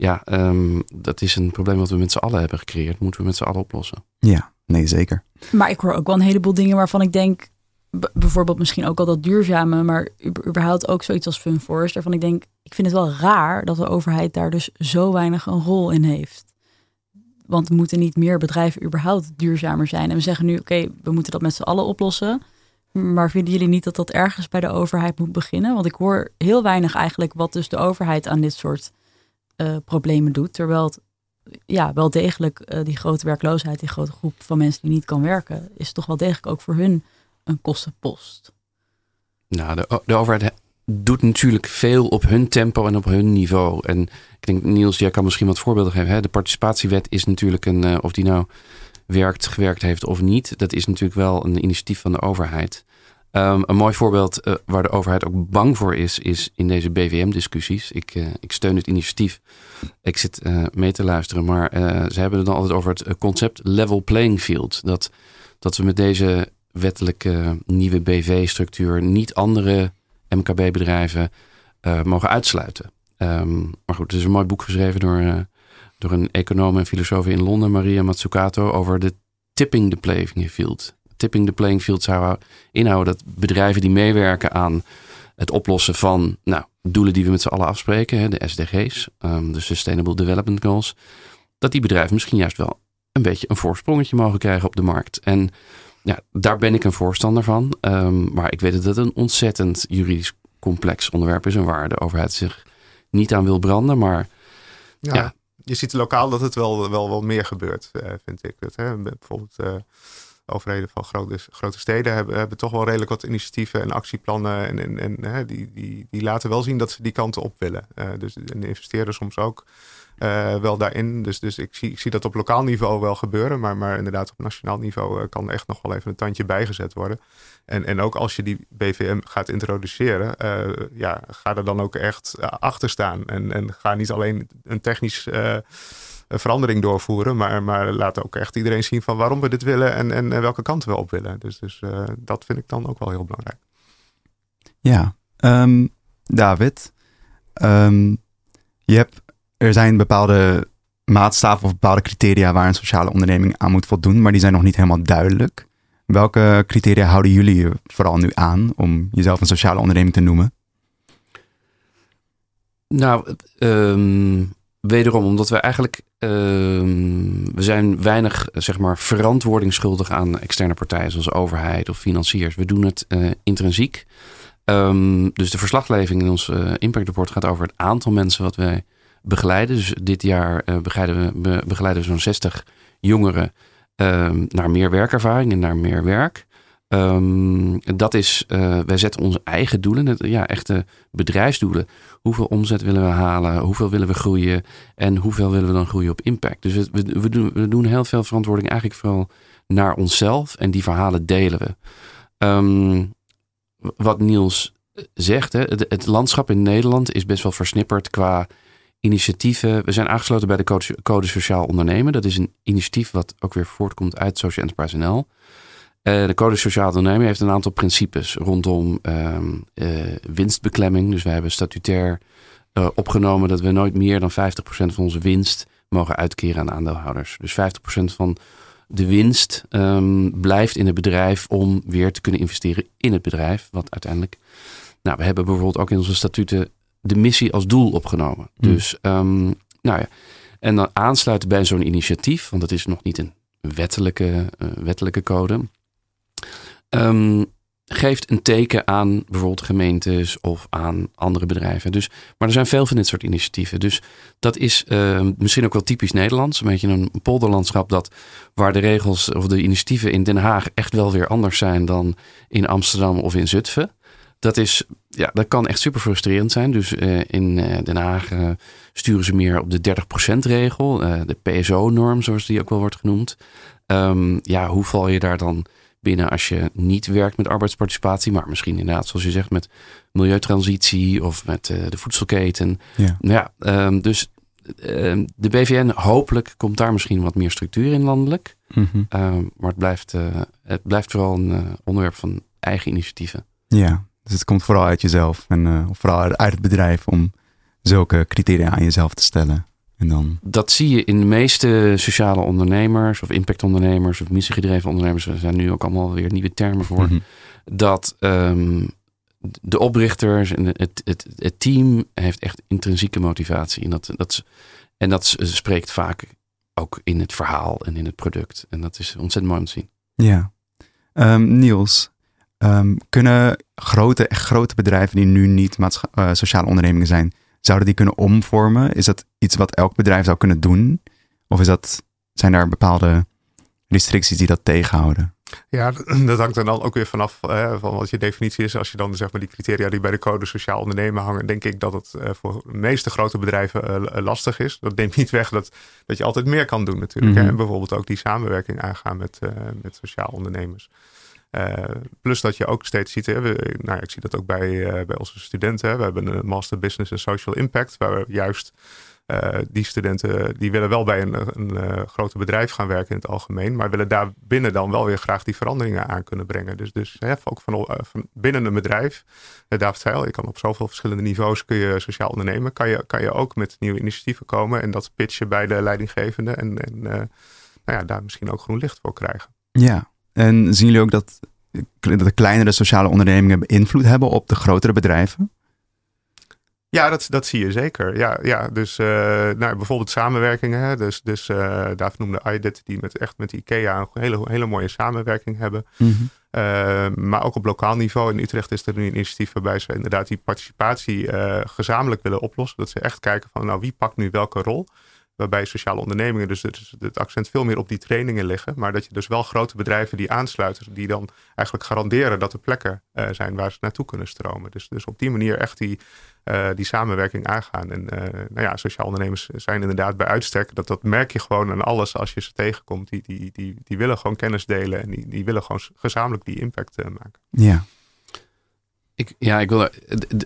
Ja, um, dat is een probleem wat we met z'n allen hebben gecreëerd. Moeten we met z'n allen oplossen. Ja, nee, zeker. Maar ik hoor ook wel een heleboel dingen waarvan ik denk... bijvoorbeeld misschien ook al dat duurzame... maar überhaupt ook zoiets als Fun Forest... waarvan ik denk, ik vind het wel raar... dat de overheid daar dus zo weinig een rol in heeft. Want moeten niet meer bedrijven überhaupt duurzamer zijn? En we zeggen nu, oké, okay, we moeten dat met z'n allen oplossen... Maar vinden jullie niet dat dat ergens bij de overheid moet beginnen? Want ik hoor heel weinig eigenlijk wat dus de overheid aan dit soort uh, problemen doet. Terwijl het ja, wel degelijk uh, die grote werkloosheid, die grote groep van mensen die niet kan werken, is toch wel degelijk ook voor hun een kostenpost. Nou, de, de overheid doet natuurlijk veel op hun tempo en op hun niveau. En ik denk, Niels, jij kan misschien wat voorbeelden geven. Hè? De participatiewet is natuurlijk een, uh, of die nou werkt, gewerkt heeft of niet. Dat is natuurlijk wel een initiatief van de overheid. Um, een mooi voorbeeld uh, waar de overheid ook bang voor is, is in deze BVM-discussies. Ik, uh, ik steun het initiatief. Ik zit uh, mee te luisteren, maar ze hebben het dan altijd over het concept level playing field. Dat, dat we met deze wettelijke nieuwe BV-structuur niet andere MKB-bedrijven mogen uitsluiten. Um, maar goed, er is een mooi boek geschreven door door een econoom en filosoof in Londen, Maria Mazzucato, over de tipping the playing field. Tipping the playing field zou inhouden dat bedrijven die meewerken aan het oplossen van nou, doelen die we met z'n allen afspreken, hè, de SDG's, um, de Sustainable Development Goals, dat die bedrijven misschien juist wel een beetje een voorsprongetje mogen krijgen op de markt. En ja, daar ben ik een voorstander van. Um, maar ik weet dat het een ontzettend juridisch complex onderwerp is en waar de overheid zich niet aan wil branden. Maar ja, ja je ziet lokaal dat het wel, wel, wel meer gebeurt, uh, vind ik. Het, hè? Bijvoorbeeld uh, overheden van grote, grote steden hebben, hebben toch wel redelijk wat initiatieven en actieplannen. En, en, hè, die, die, die laten wel zien dat ze die kanten op willen. dus en investeren soms ook wel daarin. Dus, dus ik, zie, ik zie dat op lokaal niveau wel gebeuren. Maar, maar inderdaad op nationaal niveau kan echt nog wel even een tandje bijgezet worden. En, en ook als je die BVM gaat introduceren, ja, ga er dan ook echt achter staan. En, en ga niet alleen een technisch verandering doorvoeren. Maar, maar laat ook echt iedereen zien van waarom we dit willen en, en, welke kant we op willen. Dus, dus uh, dat vind ik dan ook wel heel belangrijk. Ja, um, David. Um, je hebt, er zijn bepaalde maatstaven of bepaalde criteria waar een sociale onderneming aan moet voldoen, maar die zijn nog niet helemaal duidelijk. Welke criteria houden jullie vooral nu aan om jezelf een sociale onderneming te noemen? Nou, um, wederom, omdat we eigenlijk Ehm, we zijn weinig zeg maar, verantwoording schuldig aan externe partijen zoals overheid of financiers. We doen het uh, intrinsiek. Um, dus de verslagleving in ons uh, impact report gaat over het aantal mensen wat wij begeleiden. Dus dit jaar uh, begeleiden we, begeleiden we zo'n 60 jongeren um, naar meer werkervaring en naar meer werk. Um, dat is, uh, wij zetten onze eigen doelen, ja, echte bedrijfsdoelen. Hoeveel omzet willen we halen? Hoeveel willen we groeien? En hoeveel willen we dan groeien op impact? Dus we, we, doen, heel veel verantwoording eigenlijk vooral naar onszelf. En die verhalen delen we. Um, wat Niels zegt, hè, het, het, landschap in Nederland is best wel versnipperd qua initiatieven. We zijn aangesloten bij de Code, Code Sociaal Ondernemen. Dat is een initiatief wat ook weer voortkomt uit Social Enterprise NL. Uh, de Code Sociaal Ondernemen heeft een aantal principes rondom um, uh, winstbeklemming. Dus wij hebben statutair uh, opgenomen dat we nooit meer dan 50% van onze winst mogen uitkeren aan aandeelhouders. Dus 50% van de winst um, blijft in het bedrijf om weer te kunnen investeren in het bedrijf. Wat uiteindelijk. Nou, we hebben bijvoorbeeld ook in onze statuten de missie als doel opgenomen. Mm. Dus, um, nou ja. En dan aansluiten bij zo'n initiatief, want dat is nog niet een wettelijke, wettelijke code. Um, geeft een teken aan bijvoorbeeld gemeentes of aan andere bedrijven. Dus, maar er zijn veel van dit soort initiatieven. Dus dat is uh, misschien ook wel typisch Nederlands. Een beetje een polderlandschap dat, waar de regels of de initiatieven in Den Haag echt wel weer anders zijn dan in Amsterdam of in Zutphen. Dat, is, ja, dat kan echt super frustrerend zijn. Dus uh, in uh, Den Haag uh, sturen ze meer op de 30% regel, de PSO-norm zoals die ook wel wordt genoemd. Um, ja, hoe val je daar dan binnen als je niet werkt met arbeidsparticipatie, maar misschien inderdaad, zoals je zegt, met milieutransitie of met uh, de voedselketen. Ja, ja um, dus uh, de BVN, hopelijk komt daar misschien wat meer structuur in landelijk. Mm -hmm. uh, maar het blijft, uh, het blijft vooral een uh, onderwerp van eigen initiatieven. Ja, dus het komt vooral uit jezelf en vooral uit het bedrijf om zulke criteria aan jezelf te stellen. En dan... Dat zie je in de meeste sociale ondernemers of impactondernemers of missiegedreven ondernemers. Er zijn nu ook allemaal weer nieuwe termen voor. Mm -hmm. Dat um, de oprichters en het, het, het, team heeft echt intrinsieke motivatie. En dat, dat, en dat spreekt vaak ook in het verhaal en in het product. En dat is ontzettend mooi om te zien. Ja. Um, Niels, um, kunnen grote, echt grote bedrijven die nu niet uh, sociale ondernemingen zijn, Zouden die kunnen omvormen? Is dat iets wat elk bedrijf zou kunnen doen? Of is dat, zijn daar bepaalde restricties die dat tegenhouden? Ja, dat hangt er dan ook weer vanaf eh, van wat je definitie is. Als je dan zeg maar die criteria die bij de code sociaal ondernemen hangen, denk ik dat het uh, voor de meeste grote bedrijven uh, lastig is. Dat neemt niet weg dat, dat je altijd meer kan doen natuurlijk. Mm -hmm. En bijvoorbeeld ook die samenwerking aangaan met, met sociaal ondernemers. Uh, plus dat je ook steeds ziet, hè, nou, ik zie dat ook bij, uh, bij onze studenten. We hebben een Master Business and Social Impact, waar we juist uh, die studenten, die willen wel bij een, een groter bedrijf gaan werken in het algemeen, maar willen daar binnen dan wel weer graag die veranderingen aan kunnen brengen. Dus, dus hè, ook van, van, binnen een bedrijf, David zei je kan op zoveel verschillende niveaus kun je sociaal ondernemen, kan je, kan je ook met nieuwe initiatieven komen en dat pitchen bij de leidinggevende en, en nou ja, daar misschien ook groen licht voor krijgen. Ja, en zien jullie ook dat, dat de kleinere sociale ondernemingen invloed hebben op de grotere bedrijven? Ja, dat, dat zie je zeker. Ja, ja dus uh, nou, bijvoorbeeld samenwerkingen. Hè? Dus, dus uh, David noemde die met, echt met IKEA een hele, hele mooie samenwerking hebben. Mm -hmm. uh, maar ook op lokaal niveau. In Utrecht is er nu een initiatief waarbij ze inderdaad die participatie gezamenlijk willen oplossen. Dat ze echt kijken van, nou, wie pakt nu welke rol? Waarbij sociale ondernemingen dus het, accent veel meer op die trainingen liggen. Maar dat je dus wel grote bedrijven die aansluiten, die dan eigenlijk garanderen dat er plekken uh, zijn waar ze naartoe kunnen stromen. Dus, dus op die manier echt die, uh, die samenwerking aangaan. En uh, nou ja, sociaal ondernemers zijn inderdaad bij uitstek. Dat, dat merk je gewoon aan alles als je ze tegenkomt. Die, die, die, die willen gewoon kennis delen en die, die willen gewoon gezamenlijk die impact maken. Ja. Ja, ik, wil,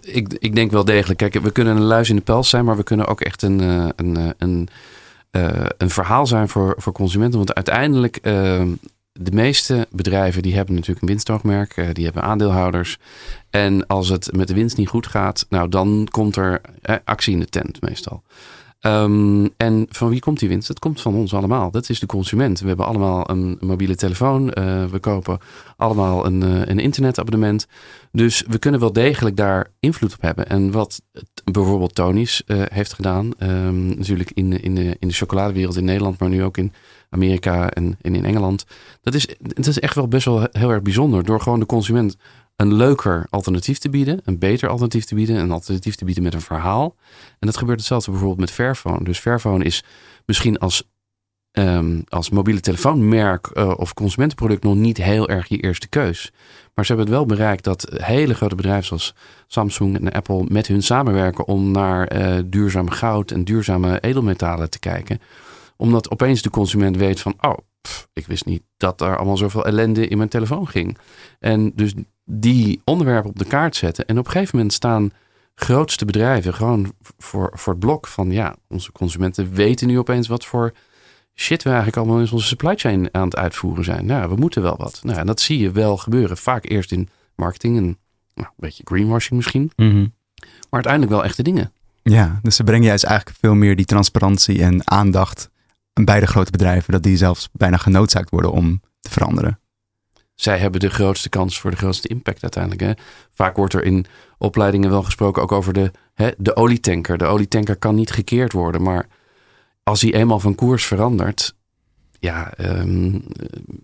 ik, ik denk wel degelijk. Kijk, we kunnen een luis in de pels zijn, maar we kunnen ook echt een, een, een, een verhaal zijn voor, voor consumenten. Want uiteindelijk, de meeste bedrijven die hebben natuurlijk een winstoogmerk, die hebben aandeelhouders. En als het met de winst niet goed gaat, nou dan komt er actie in de tent meestal. Um, en van wie komt die winst? Dat komt van ons allemaal. Dat is de consument. We hebben allemaal een mobiele telefoon. Uh, we kopen allemaal een, uh, een, internetabonnement. Dus we kunnen wel degelijk daar invloed op hebben. En wat bijvoorbeeld Tony's uh, heeft gedaan, um, natuurlijk in, in, de, in de chocoladewereld in Nederland, maar nu ook in Amerika en, en in Engeland. Dat is, het is echt wel best wel heel erg bijzonder. Door gewoon de consument een leuker alternatief te bieden, een beter alternatief te bieden, een alternatief te bieden met een verhaal. En dat gebeurt hetzelfde bijvoorbeeld met Fairphone. Dus Fairphone is misschien als, um, als mobiele telefoonmerk uh, of consumentenproduct nog niet heel erg je eerste keus. Maar ze hebben het wel bereikt dat hele grote bedrijven zoals Samsung en Apple met hun samenwerken om naar uh, duurzaam goud en duurzame edelmetalen te kijken. Omdat opeens de consument weet van, oh, pff, ik wist niet dat er allemaal zoveel ellende in mijn telefoon ging. En dus die onderwerpen op de kaart zetten. En op een gegeven moment staan grootste bedrijven gewoon voor, voor het blok van ja, onze consumenten weten nu opeens wat voor shit we eigenlijk allemaal in onze supply chain aan het uitvoeren zijn. Nou, we moeten wel wat. Nou, en dat zie je wel gebeuren. Vaak eerst in marketing en nou, een beetje greenwashing misschien. Mm -hmm. Maar uiteindelijk wel echte dingen. Ja, dus ze brengen juist eigenlijk veel meer die transparantie en aandacht bij de grote bedrijven, dat die zelfs bijna genoodzaakt worden om te veranderen zij hebben de grootste kans voor de grootste impact uiteindelijk. Hè? Vaak wordt er in opleidingen wel gesproken ook over de, hè, de olietanker. De olietanker kan niet gekeerd worden, maar als hij eenmaal van koers verandert. Ja, um,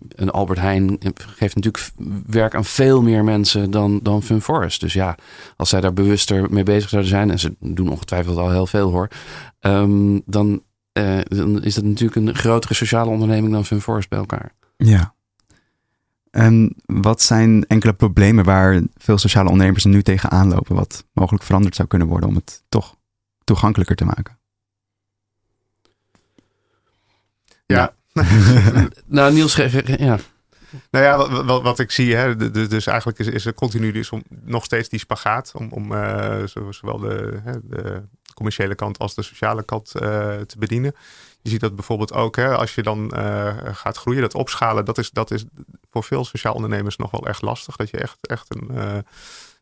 een Albert Heijn geeft natuurlijk werk aan veel meer mensen dan, dan Fun Forest. Dus ja, als zij daar bewuster mee bezig zouden zijn, en ze doen ongetwijfeld al heel veel hoor, um, dan, uh, dan is dat natuurlijk een grotere sociale onderneming dan Fun Forest bij elkaar. Ja, en wat zijn enkele problemen waar veel sociale ondernemers nu tegenaan lopen, wat mogelijk veranderd zou kunnen worden om het toch toegankelijker te maken? Ja. nou, Niels, ja. Nou ja, wat, wat, ik zie, hè, dus eigenlijk is, is er continu dus om, nog steeds die spagaat om, om uh, zowel de, de, commerciële kant als de sociale kant uh, te bedienen. Je ziet dat bijvoorbeeld ook hè, als je dan uh, gaat groeien, dat opschalen, dat is, dat is voor veel sociaal ondernemers nog wel echt lastig. Dat je echt, echt een, uh,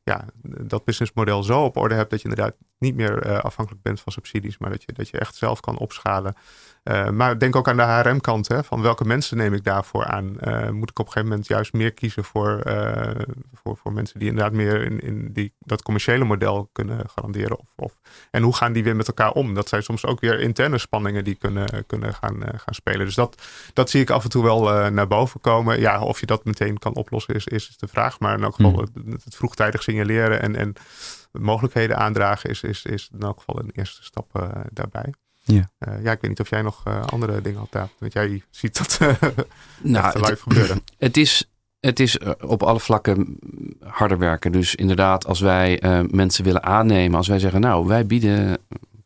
ja, dat businessmodel zo op orde hebt dat je inderdaad niet meer afhankelijk bent van subsidies, maar dat je, dat je echt zelf kan opschalen. Uh, maar denk ook aan de HRM-kant. Van welke mensen neem ik daarvoor aan? Uh, moet ik op een gegeven moment juist meer kiezen voor, uh, voor, voor mensen die inderdaad meer in, in die, dat commerciële model kunnen garanderen? Of, of, en hoe gaan die weer met elkaar om? Dat zijn soms ook weer interne spanningen die kunnen, kunnen gaan, gaan spelen. Dus dat, dat zie ik af en toe wel naar boven komen. Ja, of je dat meteen kan oplossen is, is de vraag. Maar in elk geval mm. het, het, vroegtijdig signaleren en, en mogelijkheden aandragen is, is, is in elk geval een eerste stap daarbij. Ja. Uh, ja, ik weet niet of jij nog uh, andere dingen had. Want jij ziet dat uh, nou, live het, gebeuren. Het is, het is op alle vlakken harder werken. Dus inderdaad, als wij mensen willen aannemen, als wij zeggen, nou, wij bieden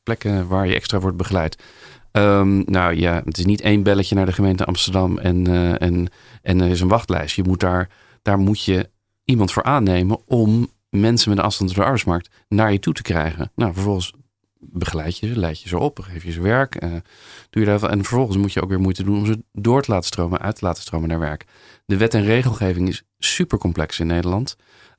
plekken waar je extra wordt begeleid. Um, nou ja, het is niet één belletje naar de gemeente Amsterdam en, en, en er is een wachtlijst. Je moet daar, daar moet je iemand voor aannemen om mensen met een afstand door de arbeidsmarkt naar je toe te krijgen. Nou, vervolgens begeleid je ze, leid je ze op, geef je ze werk. Uh, doe je daar, en vervolgens moet je ook weer moeite doen om ze door te laten stromen, uit te laten stromen naar werk. De wet en regelgeving is super complex in Nederland.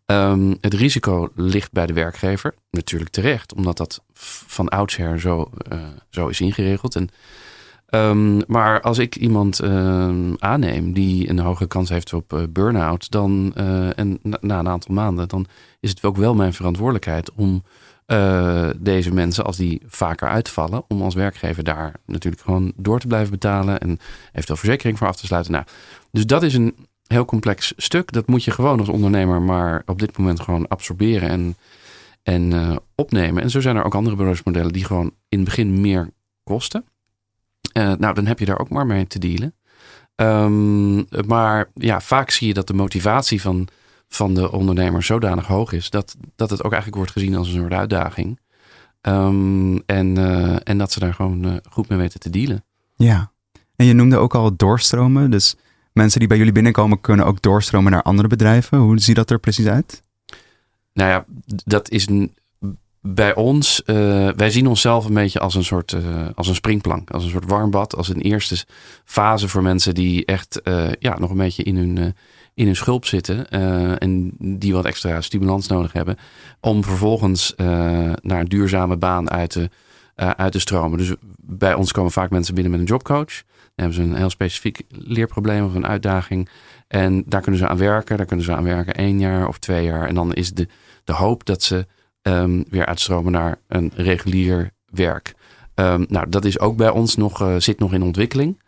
Um, het risico ligt bij de werkgever, natuurlijk terecht, omdat dat van oudsher zo, uh, zo is ingeregeld. En, um, maar als ik iemand um, aanneem die een hoge kans heeft op uh, burn-out, dan en na, een aantal maanden, dan is het ook wel mijn verantwoordelijkheid om uh, deze mensen, als die vaker uitvallen, om als werkgever daar natuurlijk gewoon door te blijven betalen en eventueel verzekering voor af te sluiten. Nou, dus dat is een heel complex stuk. Dat moet je gewoon als ondernemer maar op dit moment gewoon absorberen en, en uh, opnemen. En zo zijn er ook andere bedrijfsmodellen die gewoon in het begin meer kosten. nou, dan heb je daar ook maar mee te dealen. Ehm, maar ja, vaak zie je dat de motivatie van, van de ondernemer zodanig hoog is dat, dat het ook eigenlijk wordt gezien als een soort uitdaging. Ehm, en, en dat ze daar gewoon goed mee weten te dealen. Ja, en je noemde ook al doorstromen. Dus mensen die bij jullie binnenkomen kunnen ook doorstromen naar andere bedrijven. Hoe ziet dat er precies uit? Nou ja, dat is een, bij ons, uh, wij zien onszelf een beetje als een soort uh, als een springplank, als een soort warmbad, als een eerste fase voor mensen die echt uh, ja, nog een beetje in hun, in hun schulp zitten en die wat extra stimulans nodig hebben, om vervolgens naar een duurzame baan uit te, uit te stromen. Dus bij ons komen vaak mensen binnen met een jobcoach. Dan hebben ze een heel specifiek leerprobleem of een uitdaging. En daar kunnen ze aan werken. Daar kunnen ze aan werken één jaar of twee jaar. En dan is de, de hoop dat ze um, weer uitstromen naar een regulier werk. Um, nou, dat is ook bij ons nog, zit nog in ontwikkeling.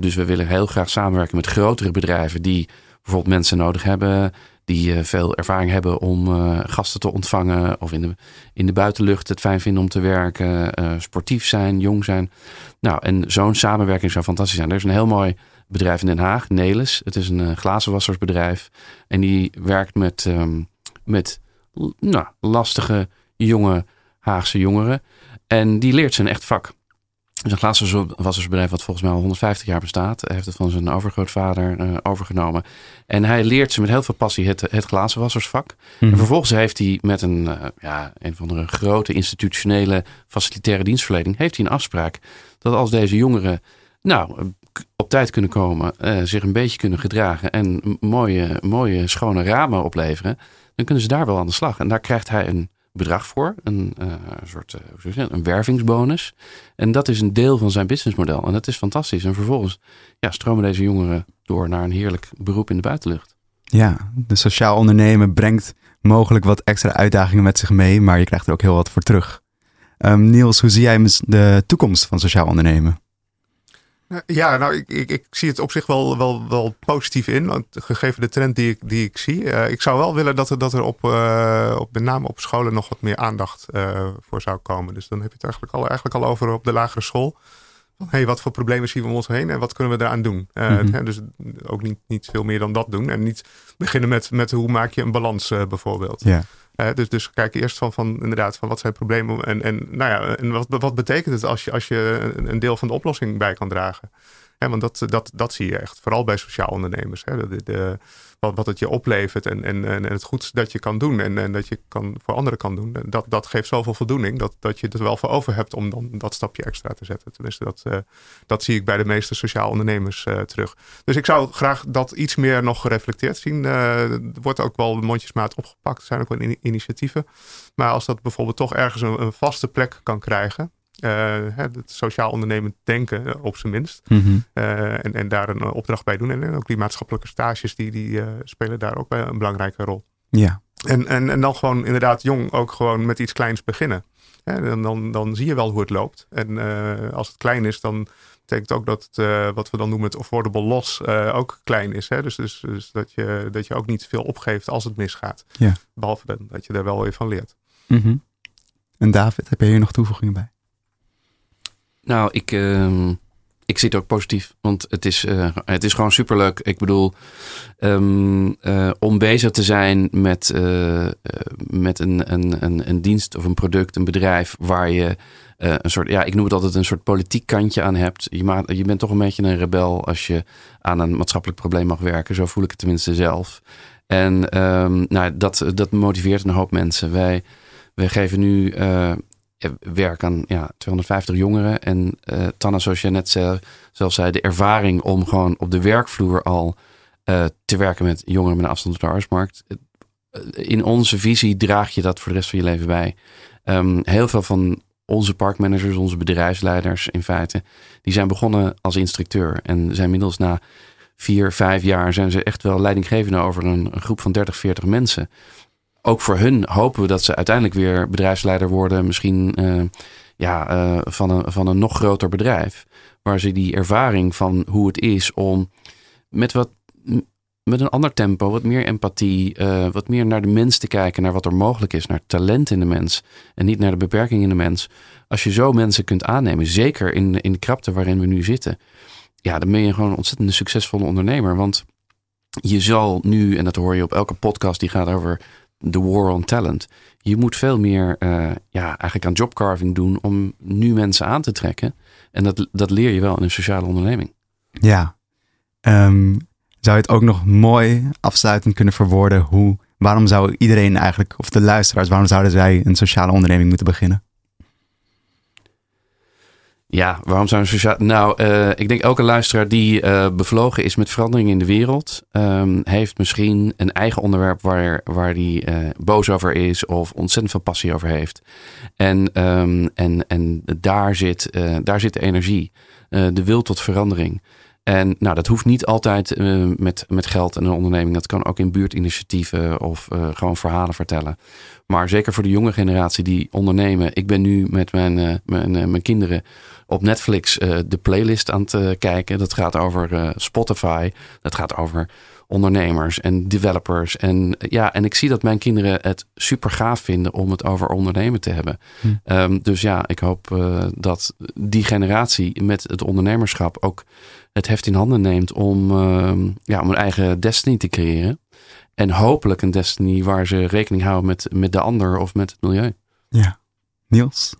Dus we willen heel graag samenwerken met grotere bedrijven die bijvoorbeeld mensen nodig hebben die uh, veel ervaring hebben om gasten te ontvangen of in de, in de buitenlucht het fijn vinden om te werken, sportief zijn, jong zijn. Nou, en zo'n samenwerking zou fantastisch zijn. Er is een heel mooi bedrijf in Den Haag, Nelis. Het is een glazenwassersbedrijf en die werkt met, um, met nou, lastige jonge Haagse jongeren. En die leert zijn echt vak. Dus een glazenwassersbedrijf wat volgens mij al 150 jaar bestaat. Heeft het van zijn overgrootvader uh, overgenomen. En hij leert ze met heel veel passie het, het glazenwassersvak. En mhm. vervolgens heeft hij met een, uh, ja, een van de grote institutionele facilitaire dienstverlening... heeft hij een afspraak dat als deze jongeren nou, op tijd kunnen komen... Uh, zich een beetje kunnen gedragen en mooie, mooie schone ramen opleveren dan kunnen ze daar wel aan de slag. En daar krijgt hij een bedrag voor, een uh, soort uh, een wervingsbonus. En dat is een deel van zijn businessmodel. En dat is fantastisch. En vervolgens ja, stromen deze jongeren door naar een heerlijk beroep in de buitenlucht. Ja, de sociaal ondernemen brengt mogelijk wat extra uitdagingen met zich mee, maar je krijgt er ook heel wat voor terug. Um, Niels, hoe zie jij de toekomst van sociaal ondernemen? Ja, nou, ik, ik, ik, zie het op zich wel, wel, wel positief in. Want gegeven de trend die ik, die ik zie. Uh, ik zou wel willen dat er, dat er op, uh, op, met name op scholen nog wat meer aandacht uh, voor zou komen. Dus dan heb je het eigenlijk al, eigenlijk al over op de lagere school. Hé, hey, wat voor problemen zien we om ons heen en wat kunnen we eraan doen? Mm -hmm. Dus ook niet, niet veel meer dan dat doen. En niet beginnen met, met hoe maak je een balans bijvoorbeeld. Ja dus, dus kijk eerst van, van inderdaad van wat zijn problemen en, en, nou ja, en wat, wat betekent het als je, als je een deel van de oplossing bij kan dragen. want dat, dat, dat zie je echt, vooral bij sociaal ondernemers. De, de, wat, het je oplevert en, en, en het goed dat je kan doen en, en dat je kan, voor anderen kan doen. Dat, dat geeft zoveel voldoening dat, dat je er wel voor over hebt om dan dat stapje extra te zetten. Tenminste, dat, uh, dat zie ik bij de meeste sociaal ondernemers uh, terug. Dus ik zou graag dat iets meer nog gereflecteerd zien. Uh, er wordt ook wel mondjesmaat opgepakt. Er zijn ook wel in initiatieven. Maar als dat bijvoorbeeld toch ergens een vaste plek kan krijgen. Uh, het sociaal ondernemend denken eh, op zijn minst. Mm -hmm. uh, en, en daar een opdracht bij doen. En ook die maatschappelijke stages die, die spelen daar ook bij een belangrijke rol. Ja. En, en, en dan gewoon inderdaad jong ook gewoon met iets kleins beginnen. dan, dan, dan zie je wel hoe het loopt. En als het klein is, dan betekent ook dat het, wat we dan noemen het affordable loss ook klein is. Hè? Dus, dus, dus, dat, je, dat je ook niet veel opgeeft als het misgaat. Ja. Behalve dat, dat je er wel weer van leert. Mm -hmm. En David, heb je hier nog toevoegingen bij? Nou, ik, uh, ik zit ook positief. Want het is, uh, het is gewoon superleuk. Ik bedoel, um, uh, om bezig te zijn met, uh, met een, een, een, een dienst of een product, een bedrijf waar je een soort, ja, ik noem het altijd een soort politiek kantje aan hebt. Je, je bent toch een beetje een rebel als je aan een maatschappelijk probleem mag werken. Zo voel ik het tenminste zelf. En um, nou, dat, dat motiveert een hoop mensen. Wij, wij geven nu aan ja, 250 jongeren. En uh, Tanna, zoals je net zelf zei, de ervaring om gewoon op de werkvloer al uh, te werken met jongeren met een afstand tot de arbeidsmarkt. Eh, in onze visie draag je dat voor de rest van je leven bij. Um, heel veel van onze parkmanagers, onze bedrijfsleiders in feite, die zijn begonnen als instructeur. En zijn inmiddels na vier, vijf jaar zijn ze echt wel leidinggevende over een groep van 30, 40 mensen ook voor hun hopen we dat ze uiteindelijk weer bedrijfsleider worden. Misschien uh, ja, uh, van, een, van een nog groter bedrijf. Waar ze die ervaring van hoe het is om met wat met een ander tempo, wat meer empathie, uh, wat meer naar de mens te kijken, naar wat er mogelijk is, naar talent in de mens en niet naar de beperking in de mens. Als je zo mensen kunt aannemen, zeker in, in de krapte waarin we nu zitten, ja, dan ben je gewoon een ontzettend succesvolle ondernemer. Want je zal nu, en dat hoor je op elke podcast die gaat over de war on talent. Je moet veel meer uh, ja, eigenlijk aan jobcarving doen om nu mensen aan te trekken. En dat, dat leer je wel in een sociale onderneming. Ja. Um, zou je het ook nog mooi afsluitend kunnen verwoorden? Hoe, waarom zou iedereen eigenlijk, of de luisteraars, waarom zouden zij een sociale onderneming moeten beginnen? Ja, waarom zou een sociaal... Nou, uh, ik denk elke luisteraar die uh, bevlogen is met verandering in de wereld... Um, heeft misschien een eigen onderwerp waar, waar die uh, boos over is... of ontzettend veel passie over heeft. En, um, en, en daar, zit, daar zit de energie, de wil tot verandering. En nou, dat hoeft niet altijd met, met geld en een onderneming. Dat kan ook in buurtinitiatieven of gewoon verhalen vertellen. Maar zeker voor de jonge generatie die ondernemen. Ik ben nu met mijn, mijn, mijn kinderen op Netflix de playlist aan het kijken. Dat gaat over Spotify. Dat gaat over ondernemers en developers. En ja, en ik zie dat mijn kinderen het super gaaf vinden om het over ondernemen te hebben. Hm. Um, dus ja, ik hoop dat die generatie met het ondernemerschap ook het heft in handen neemt om, ehm, ja, om een eigen destiny te creëren. En hopelijk een destiny waar ze rekening houden met, met de ander of met het milieu. Ja. Niels?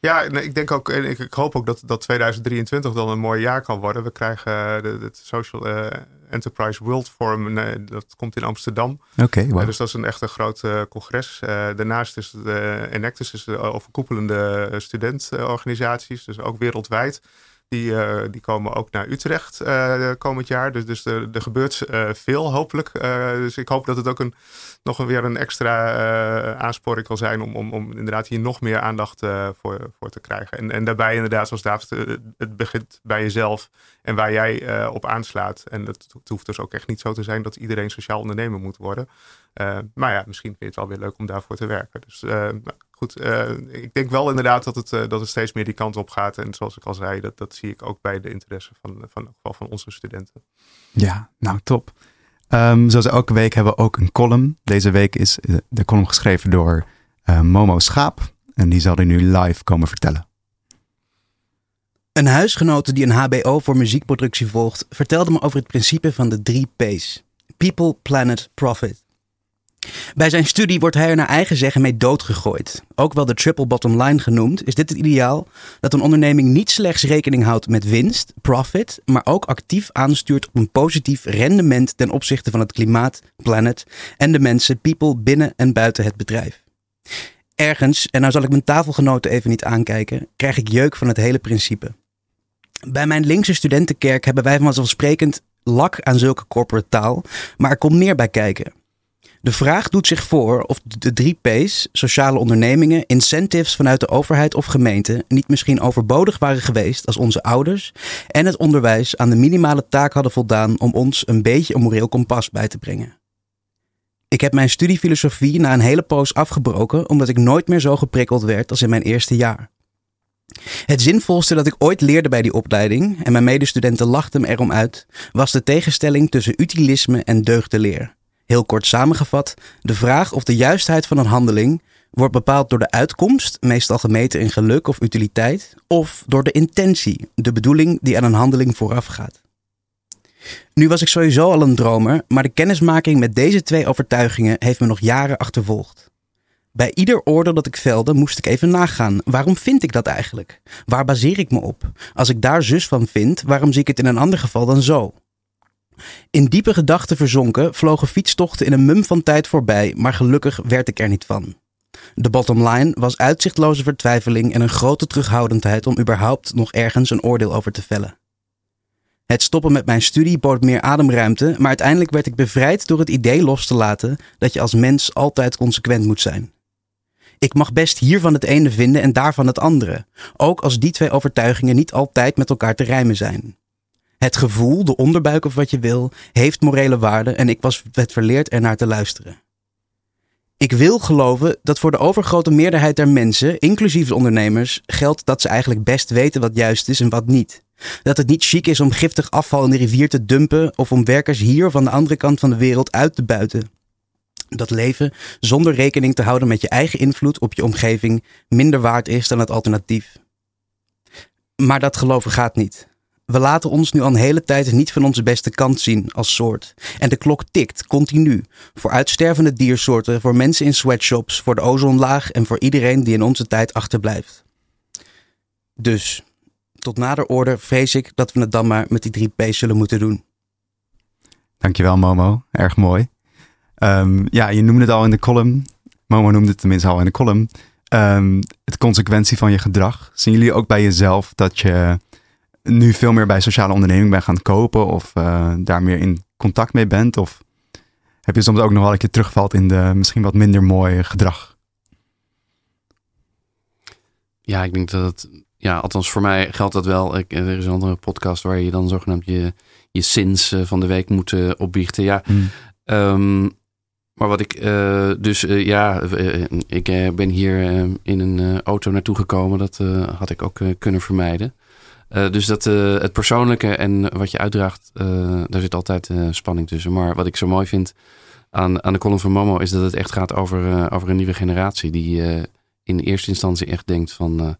Ja, ik denk ook, en ik, ik, hoop ook dat, dat 2023 dan een mooi jaar kan worden. We krijgen uh, het Social uh, Enterprise World Forum, uh, dat komt in Amsterdam. Oké, okay, wow. Dus dat is een echt een groot congres. daarnaast is de Enactus is de overkoepelende studentorganisaties, dus ook wereldwijd. Die, uh, die komen ook naar Utrecht uh, komend jaar. Dus, dus er, er gebeurt uh, veel, hopelijk. dus ik hoop dat het ook een, nog een, weer een extra aansporing kan zijn om, om, om inderdaad hier nog meer aandacht voor, voor te krijgen. En, en daarbij inderdaad, zoals David, het begint bij jezelf en waar jij op aanslaat. En het, het, hoeft dus ook echt niet zo te zijn dat iedereen sociaal ondernemer moet worden. maar ja, misschien vind je het wel weer leuk om daarvoor te werken. Dus goed, uh, ik denk wel inderdaad dat het, dat het steeds meer die kant op gaat. En zoals ik al zei, dat, dat zie ik ook bij de interesse van, van, van onze studenten. Ja, nou top. Um, zoals elke week hebben we ook een column. Deze week is uh, de column geschreven door Momo Schaap. En die zal er nu live komen vertellen. Een huisgenote die een HBO voor muziekproductie volgt, vertelde me over het principe van de drie P's: People, Planet, Profit. Bij zijn studie wordt hij er naar eigen zeggen mee doodgegooid. Ook wel de triple bottom line genoemd, is dit het ideaal dat een onderneming niet slechts rekening houdt met winst, profit, maar ook actief aanstuurt op een positief rendement ten opzichte van het klimaat, planet en de mensen, people binnen en buiten het bedrijf. Ergens, en nou zal ik mijn tafelgenoten even niet aankijken, krijg ik jeuk van het hele principe. Bij mijn linkse studentenkerk hebben wij vanzelfsprekend lak aan zulke corporate taal, maar er komt meer bij kijken. De vraag doet zich voor of de drie P's, sociale ondernemingen, incentives vanuit de overheid of gemeente, niet misschien overbodig waren geweest als onze ouders en het onderwijs aan de minimale taak hadden voldaan om ons een beetje een moreel kompas bij te brengen. Ik heb mijn studie filosofie na een hele poos afgebroken omdat ik nooit meer zo geprikkeld werd als in mijn eerste jaar. Het zinvolste dat ik ooit leerde bij die opleiding, en mijn medestudenten lachten me erom uit, was de tegenstelling tussen utilisme en deugdeleer. Heel kort samengevat, de vraag of de juistheid van een handeling wordt bepaald door de uitkomst, meestal gemeten in geluk of utiliteit, of door de intentie, de bedoeling die aan een handeling voorafgaat. Nu was ik sowieso al een dromer, maar de kennismaking met deze twee overtuigingen heeft me nog jaren achtervolgd. Bij ieder oordeel dat ik velde, moest ik even nagaan. Waarom vind ik dat eigenlijk? Waar baseer ik me op? Als ik daar zus van vind, waarom zie ik het in een ander geval dan zo? In diepe gedachten verzonken vlogen fietstochten in een mum van tijd voorbij, maar gelukkig werd ik er niet van. De bottom line was uitzichtloze vertwijfeling en een grote terughoudendheid om überhaupt nog ergens een oordeel over te vellen. Het stoppen met mijn studie bood meer ademruimte, maar uiteindelijk werd ik bevrijd door het idee los te laten dat je als mens altijd consequent moet zijn. Ik mag best hiervan het ene vinden en daarvan het andere, ook als die twee overtuigingen niet altijd met elkaar te rijmen zijn. Het gevoel, de onderbuik of wat je wil, heeft morele waarde en ik was het verleerd ernaar te luisteren. Ik wil geloven dat voor de overgrote meerderheid der mensen, inclusief de ondernemers, geldt dat ze eigenlijk best weten wat juist is en wat niet. Dat het niet chic is om giftig afval in de rivier te dumpen of om werkers hier aan de andere kant van de wereld uit te buiten. Dat leven zonder rekening te houden met je eigen invloed op je omgeving minder waard is dan het alternatief. Maar dat geloven gaat niet. We laten ons nu al een hele tijd niet van onze beste kant zien als soort. En de klok tikt continu. Voor uitstervende diersoorten, voor mensen in sweatshops, voor de ozonlaag en voor iedereen die in onze tijd achterblijft. Dus, tot nader orde vrees ik dat we het dan maar met die drie P's zullen moeten doen. Dankjewel Momo, erg mooi. Um, ja, je noemde het al in de column. Momo noemde het tenminste al in de column. Um, het consequentie van je gedrag. Zien jullie ook bij jezelf dat je nu veel meer bij sociale onderneming bent gaan kopen of uh, daar meer in contact mee bent? Of heb je soms ook nog wel een keer terugvalt in de misschien wat minder mooie gedrag? Ja, ik denk dat het, ja, althans voor mij geldt dat wel. Ik, er is een andere podcast waar je dan zogenaamd je, je sins van de week moet uh, opbiechten. Ja, hmm. um, maar wat ik uh, dus uh, ja, uh, ik ben hier in een auto naartoe gekomen. Dat had ik ook kunnen vermijden. Dus dat het persoonlijke en wat je uitdraagt, daar zit altijd spanning tussen. Maar wat ik zo mooi vind aan, aan de column van Momo is dat het echt gaat over, over een nieuwe generatie die in eerste instantie echt denkt van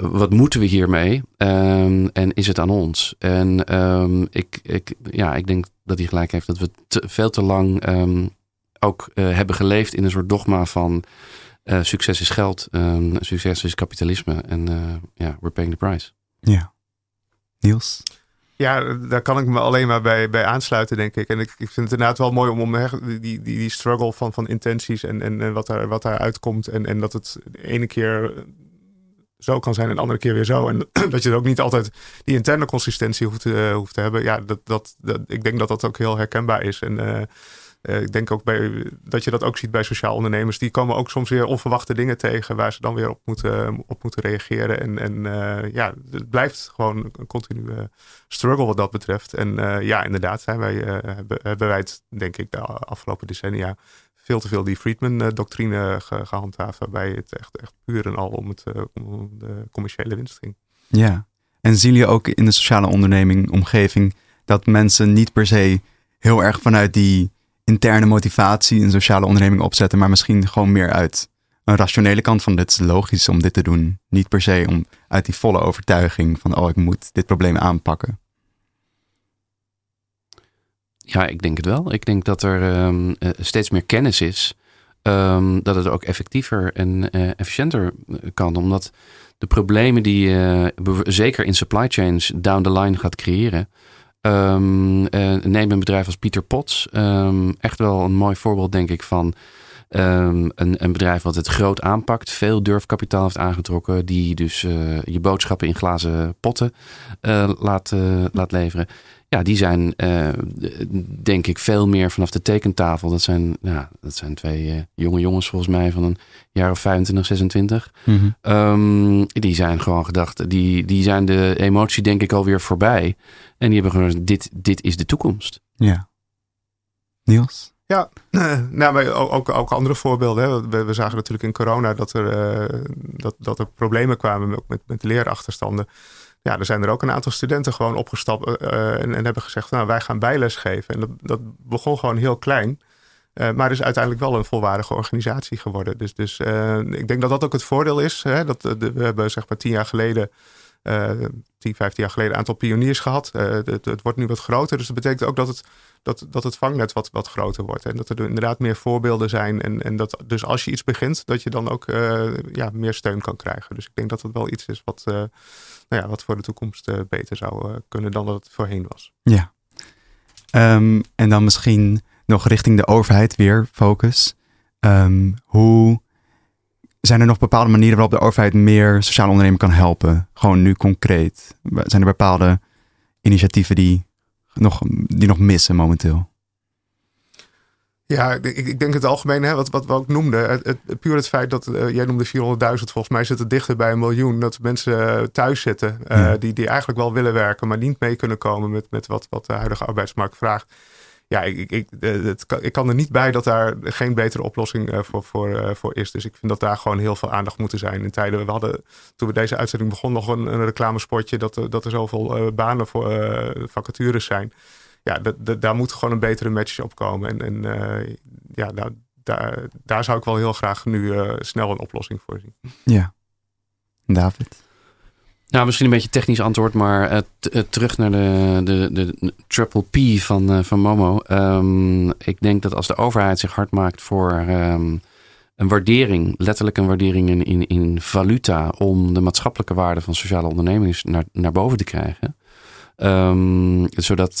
wat moeten we hiermee? Um, en is het aan ons? En um, ik, ik, ja, ik denk dat hij gelijk heeft dat we veel te lang um, ook hebben geleefd in een soort dogma van uh, succes is geld, succes is kapitalisme en uh, ja, we're paying the price. Ja. Niels? Ja, daar kan ik me alleen maar bij, bij aansluiten, denk ik. En ik, ik vind het inderdaad wel mooi om, om die, die, die struggle van, van intenties en, en, en wat, daar, wat daar uitkomt. En, en dat het de ene keer zo kan zijn en de andere keer weer zo. En dat je ook niet altijd die interne consistentie hoeft, uh, hoeft te hebben. Ja, dat, dat, dat, ik denk dat dat ook heel herkenbaar is. En uh, ik denk ook bij, dat je dat ook ziet bij sociaal ondernemers. Die komen ook soms weer onverwachte dingen tegen waar ze dan weer op moeten, op moeten reageren. En, en ja, het blijft gewoon een continue struggle wat dat betreft. En ja, inderdaad zijn wij, hebben, hebben wij het, denk ik, de afgelopen decennia veel te veel die Friedman-doctrine ge gehandhaafd, waarbij het echt, echt puur en al om, het, om de commerciële winst ging. Ja, en zien jullie ook in de sociale onderneming, omgeving, dat mensen niet per se heel erg vanuit die interne motivatie een sociale onderneming opzetten, maar misschien gewoon meer uit een rationele kant van dit is logisch om dit te doen. Niet per se om uit die volle overtuiging van oh, ik moet dit probleem aanpakken. Ja, ik denk het wel. Ik denk dat er um, steeds meer kennis is. Um, dat het ook effectiever en uh, efficiënter eh, kan. Omdat de problemen die je zeker in supply chains down the line gaat creëren. Um, neem een bedrijf als Pieter Potts. echt wel een mooi voorbeeld, denk ik, van Um, een, een, bedrijf wat het groot aanpakt, veel durfkapitaal heeft aangetrokken, die dus uh, je boodschappen in glazen potten uh, laat, laat leveren ja, die zijn uh, denk ik veel meer vanaf de tekentafel. Dat zijn, ja, dat zijn twee uh, jonge jongens volgens mij van een jaar of 25, 26. Mm -hmm. um, die zijn gewoon gedacht, die, die zijn de emotie denk ik alweer voorbij. En die hebben gewoon, dit, dit is de toekomst. Ja. Niels? Ja, nou, maar ook, ook andere voorbeelden. Hè. We, we, zagen natuurlijk in corona dat er, uh, dat, dat er problemen kwamen met, met leerachterstanden ja, er zijn er ook een aantal studenten gewoon opgestapt uh, en, en, hebben gezegd, nou wij gaan bijles geven. En dat, dat begon gewoon heel klein. Uh, maar is uiteindelijk wel een volwaardige organisatie geworden. Dus, dus ik denk dat dat ook het voordeel is. Hè, dat, we hebben zeg maar tien jaar geleden, uh, tien, vijftien jaar geleden een aantal pioniers gehad. Het, het, wordt nu wat groter. Dus dat betekent ook dat het, dat, dat het vangnet wat, wat groter wordt. En dat er inderdaad meer voorbeelden zijn. En, en dat dus als je iets begint, dat je dan ook ja, meer steun kan krijgen. Dus ik denk dat dat wel iets is wat nou ja, wat voor de toekomst beter zou kunnen dan dat het voorheen was. Ja. Um, en dan misschien nog richting de overheid weer focus. Um, hoe zijn er nog bepaalde manieren waarop de overheid meer sociale ondernemingen kan helpen? Gewoon nu concreet. Zijn er bepaalde initiatieven die nog, die nog missen momenteel? Ja, ik, ik, denk het algemeen, hè, wat, wat we ook noemden. Het, het, puur het feit dat, uh, jij noemde 400.000, volgens mij zit het dichter bij een miljoen. Dat mensen uh, thuis zitten, uh, ja. die, die eigenlijk wel willen werken, maar niet mee kunnen komen met, met wat, wat de huidige arbeidsmarkt vraagt. Ja, ik, ik, kan, ik kan er niet bij dat daar geen betere oplossing voor, voor, voor is. Dus ik vind dat daar gewoon heel veel aandacht moet zijn in tijden. We hadden toen we deze uitzending begonnen nog een, een reclamespotje dat, dat er zoveel banen voor vacatures zijn. Ja, dat, daar moet gewoon een betere match op komen. En, en ja, nou, daar, daar zou ik wel heel graag nu snel een oplossing voor zien. Ja. David? Nou, misschien een beetje technisch antwoord, maar uh, terug naar de, de, de triple P van, uh, van Momo. Um, ik denk dat als de overheid zich hard maakt voor um, een waardering, letterlijk een waardering in, in, valuta, om de maatschappelijke waarde van sociale ondernemingen naar, naar boven te krijgen. Um, zodat,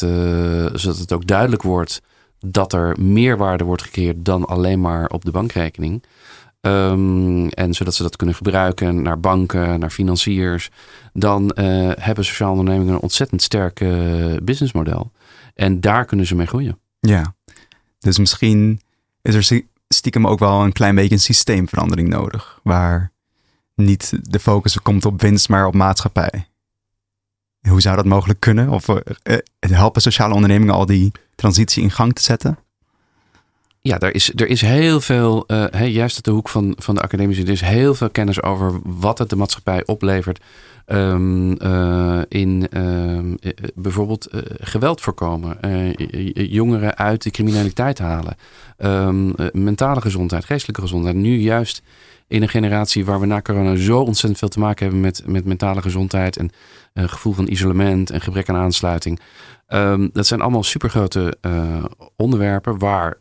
zodat het ook duidelijk wordt dat er meer waarde wordt gecreëerd dan alleen maar op de bankrekening. Um, en zodat ze dat kunnen gebruiken naar banken, naar financiers. Dan uh, hebben sociale ondernemingen een ontzettend sterk uh, businessmodel. En daar kunnen ze mee groeien. Ja, dus misschien is er stiekem ook wel een klein beetje een systeemverandering nodig. Waar niet de focus komt op winst, maar op maatschappij. Hoe zou dat mogelijk kunnen? Of uh, helpen sociale ondernemingen al die transitie in gang te zetten? Ja, er is, er is heel veel, uh, juist uit de hoek van, van de academische, er is heel veel kennis over wat het de maatschappij oplevert. Um, uh, in uh, bijvoorbeeld geweld voorkomen, jongeren uit de criminaliteit halen, um, mentale gezondheid, geestelijke gezondheid. Nu juist in een generatie waar we na corona zo ontzettend veel te maken hebben met, met mentale gezondheid en gevoel van isolement en gebrek aan aansluiting. Um, dat zijn allemaal supergrote uh, onderwerpen waar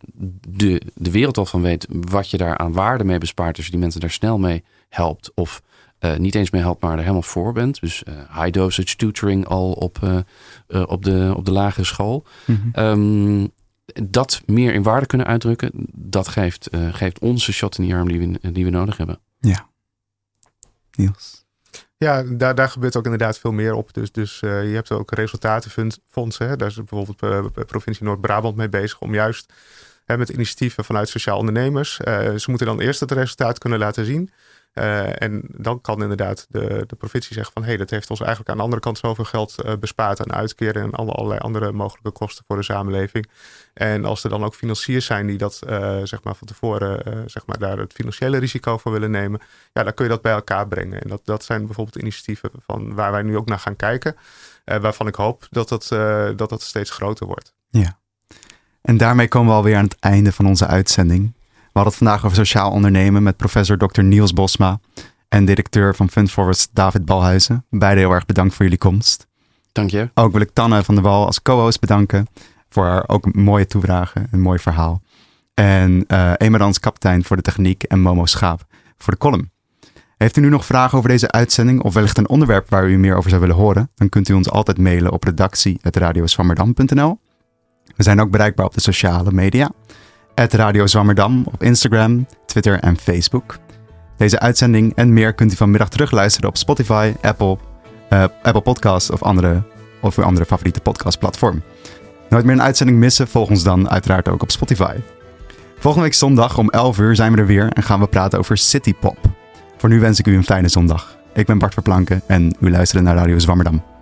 de, de wereld al van weet wat je daar aan waarde mee bespaart. Dus je die mensen daar snel mee helpt. Of uh, niet eens mee helpt, maar er helemaal voor bent. Dus uh, high dosage tutoring al op, op, de, op de lagere school. Mm -hmm. um, dat meer in waarde kunnen uitdrukken, dat geeft, geeft onze shot in die arm die we, die we nodig hebben. Ja. Niels. Ja, daar, daar gebeurt ook inderdaad veel meer op. Dus, dus uh, je hebt ook resultatenfondsen. Daar is bijvoorbeeld uh, provincie Noord-Brabant mee bezig om juist met initiatieven vanuit sociaal ondernemers. Ze moeten dan eerst het resultaat kunnen laten zien. Uh, en dan kan inderdaad de, de provincie zeggen van hé, hey, dat heeft ons eigenlijk aan de andere kant zoveel geld uh, bespaard aan uitkeren en allerlei andere mogelijke kosten voor de samenleving. En als er dan ook financiers zijn die dat uh, zeg maar van tevoren zeg maar daar het financiële risico voor willen nemen, ja, dan kun je dat bij elkaar brengen. En dat, dat zijn bijvoorbeeld initiatieven van waar wij nu ook naar gaan kijken, waarvan ik hoop dat dat, dat dat steeds groter wordt. Ja. En daarmee komen we alweer aan het einde van onze uitzending. We hadden het vandaag over sociaal ondernemen met professor Dr. Niels Bosma en directeur van Fundforwards David Balhuizen. Beide heel erg bedankt voor jullie komst. Dank je. Ook wil ik Tanne van der Wal als co-host bedanken voor haar ook mooie toedragen, een mooi verhaal. En uh, Emerans kapitein voor de techniek en Momo Schaap voor de column. Heeft u nu nog vragen over deze uitzending of wellicht een onderwerp waar u meer over zou willen horen? Dan kunt u ons altijd mailen op redactie.radioswammerdam.nl. We zijn ook bereikbaar op de sociale media. Radio Zwammerdam op Instagram, Twitter en Facebook. Deze uitzending en meer kunt u vanmiddag terugluisteren op Spotify, Apple, uh, Apple Podcasts of, andere, of uw andere favoriete podcastplatform. Nooit meer een uitzending missen, volg ons dan uiteraard ook op Spotify. Volgende week zondag om 11 uur zijn we er weer en gaan we praten over Citypop. Voor nu wens ik u een fijne zondag. Ik ben Bart Verplanken en u luistert naar Radio Zwammerdam.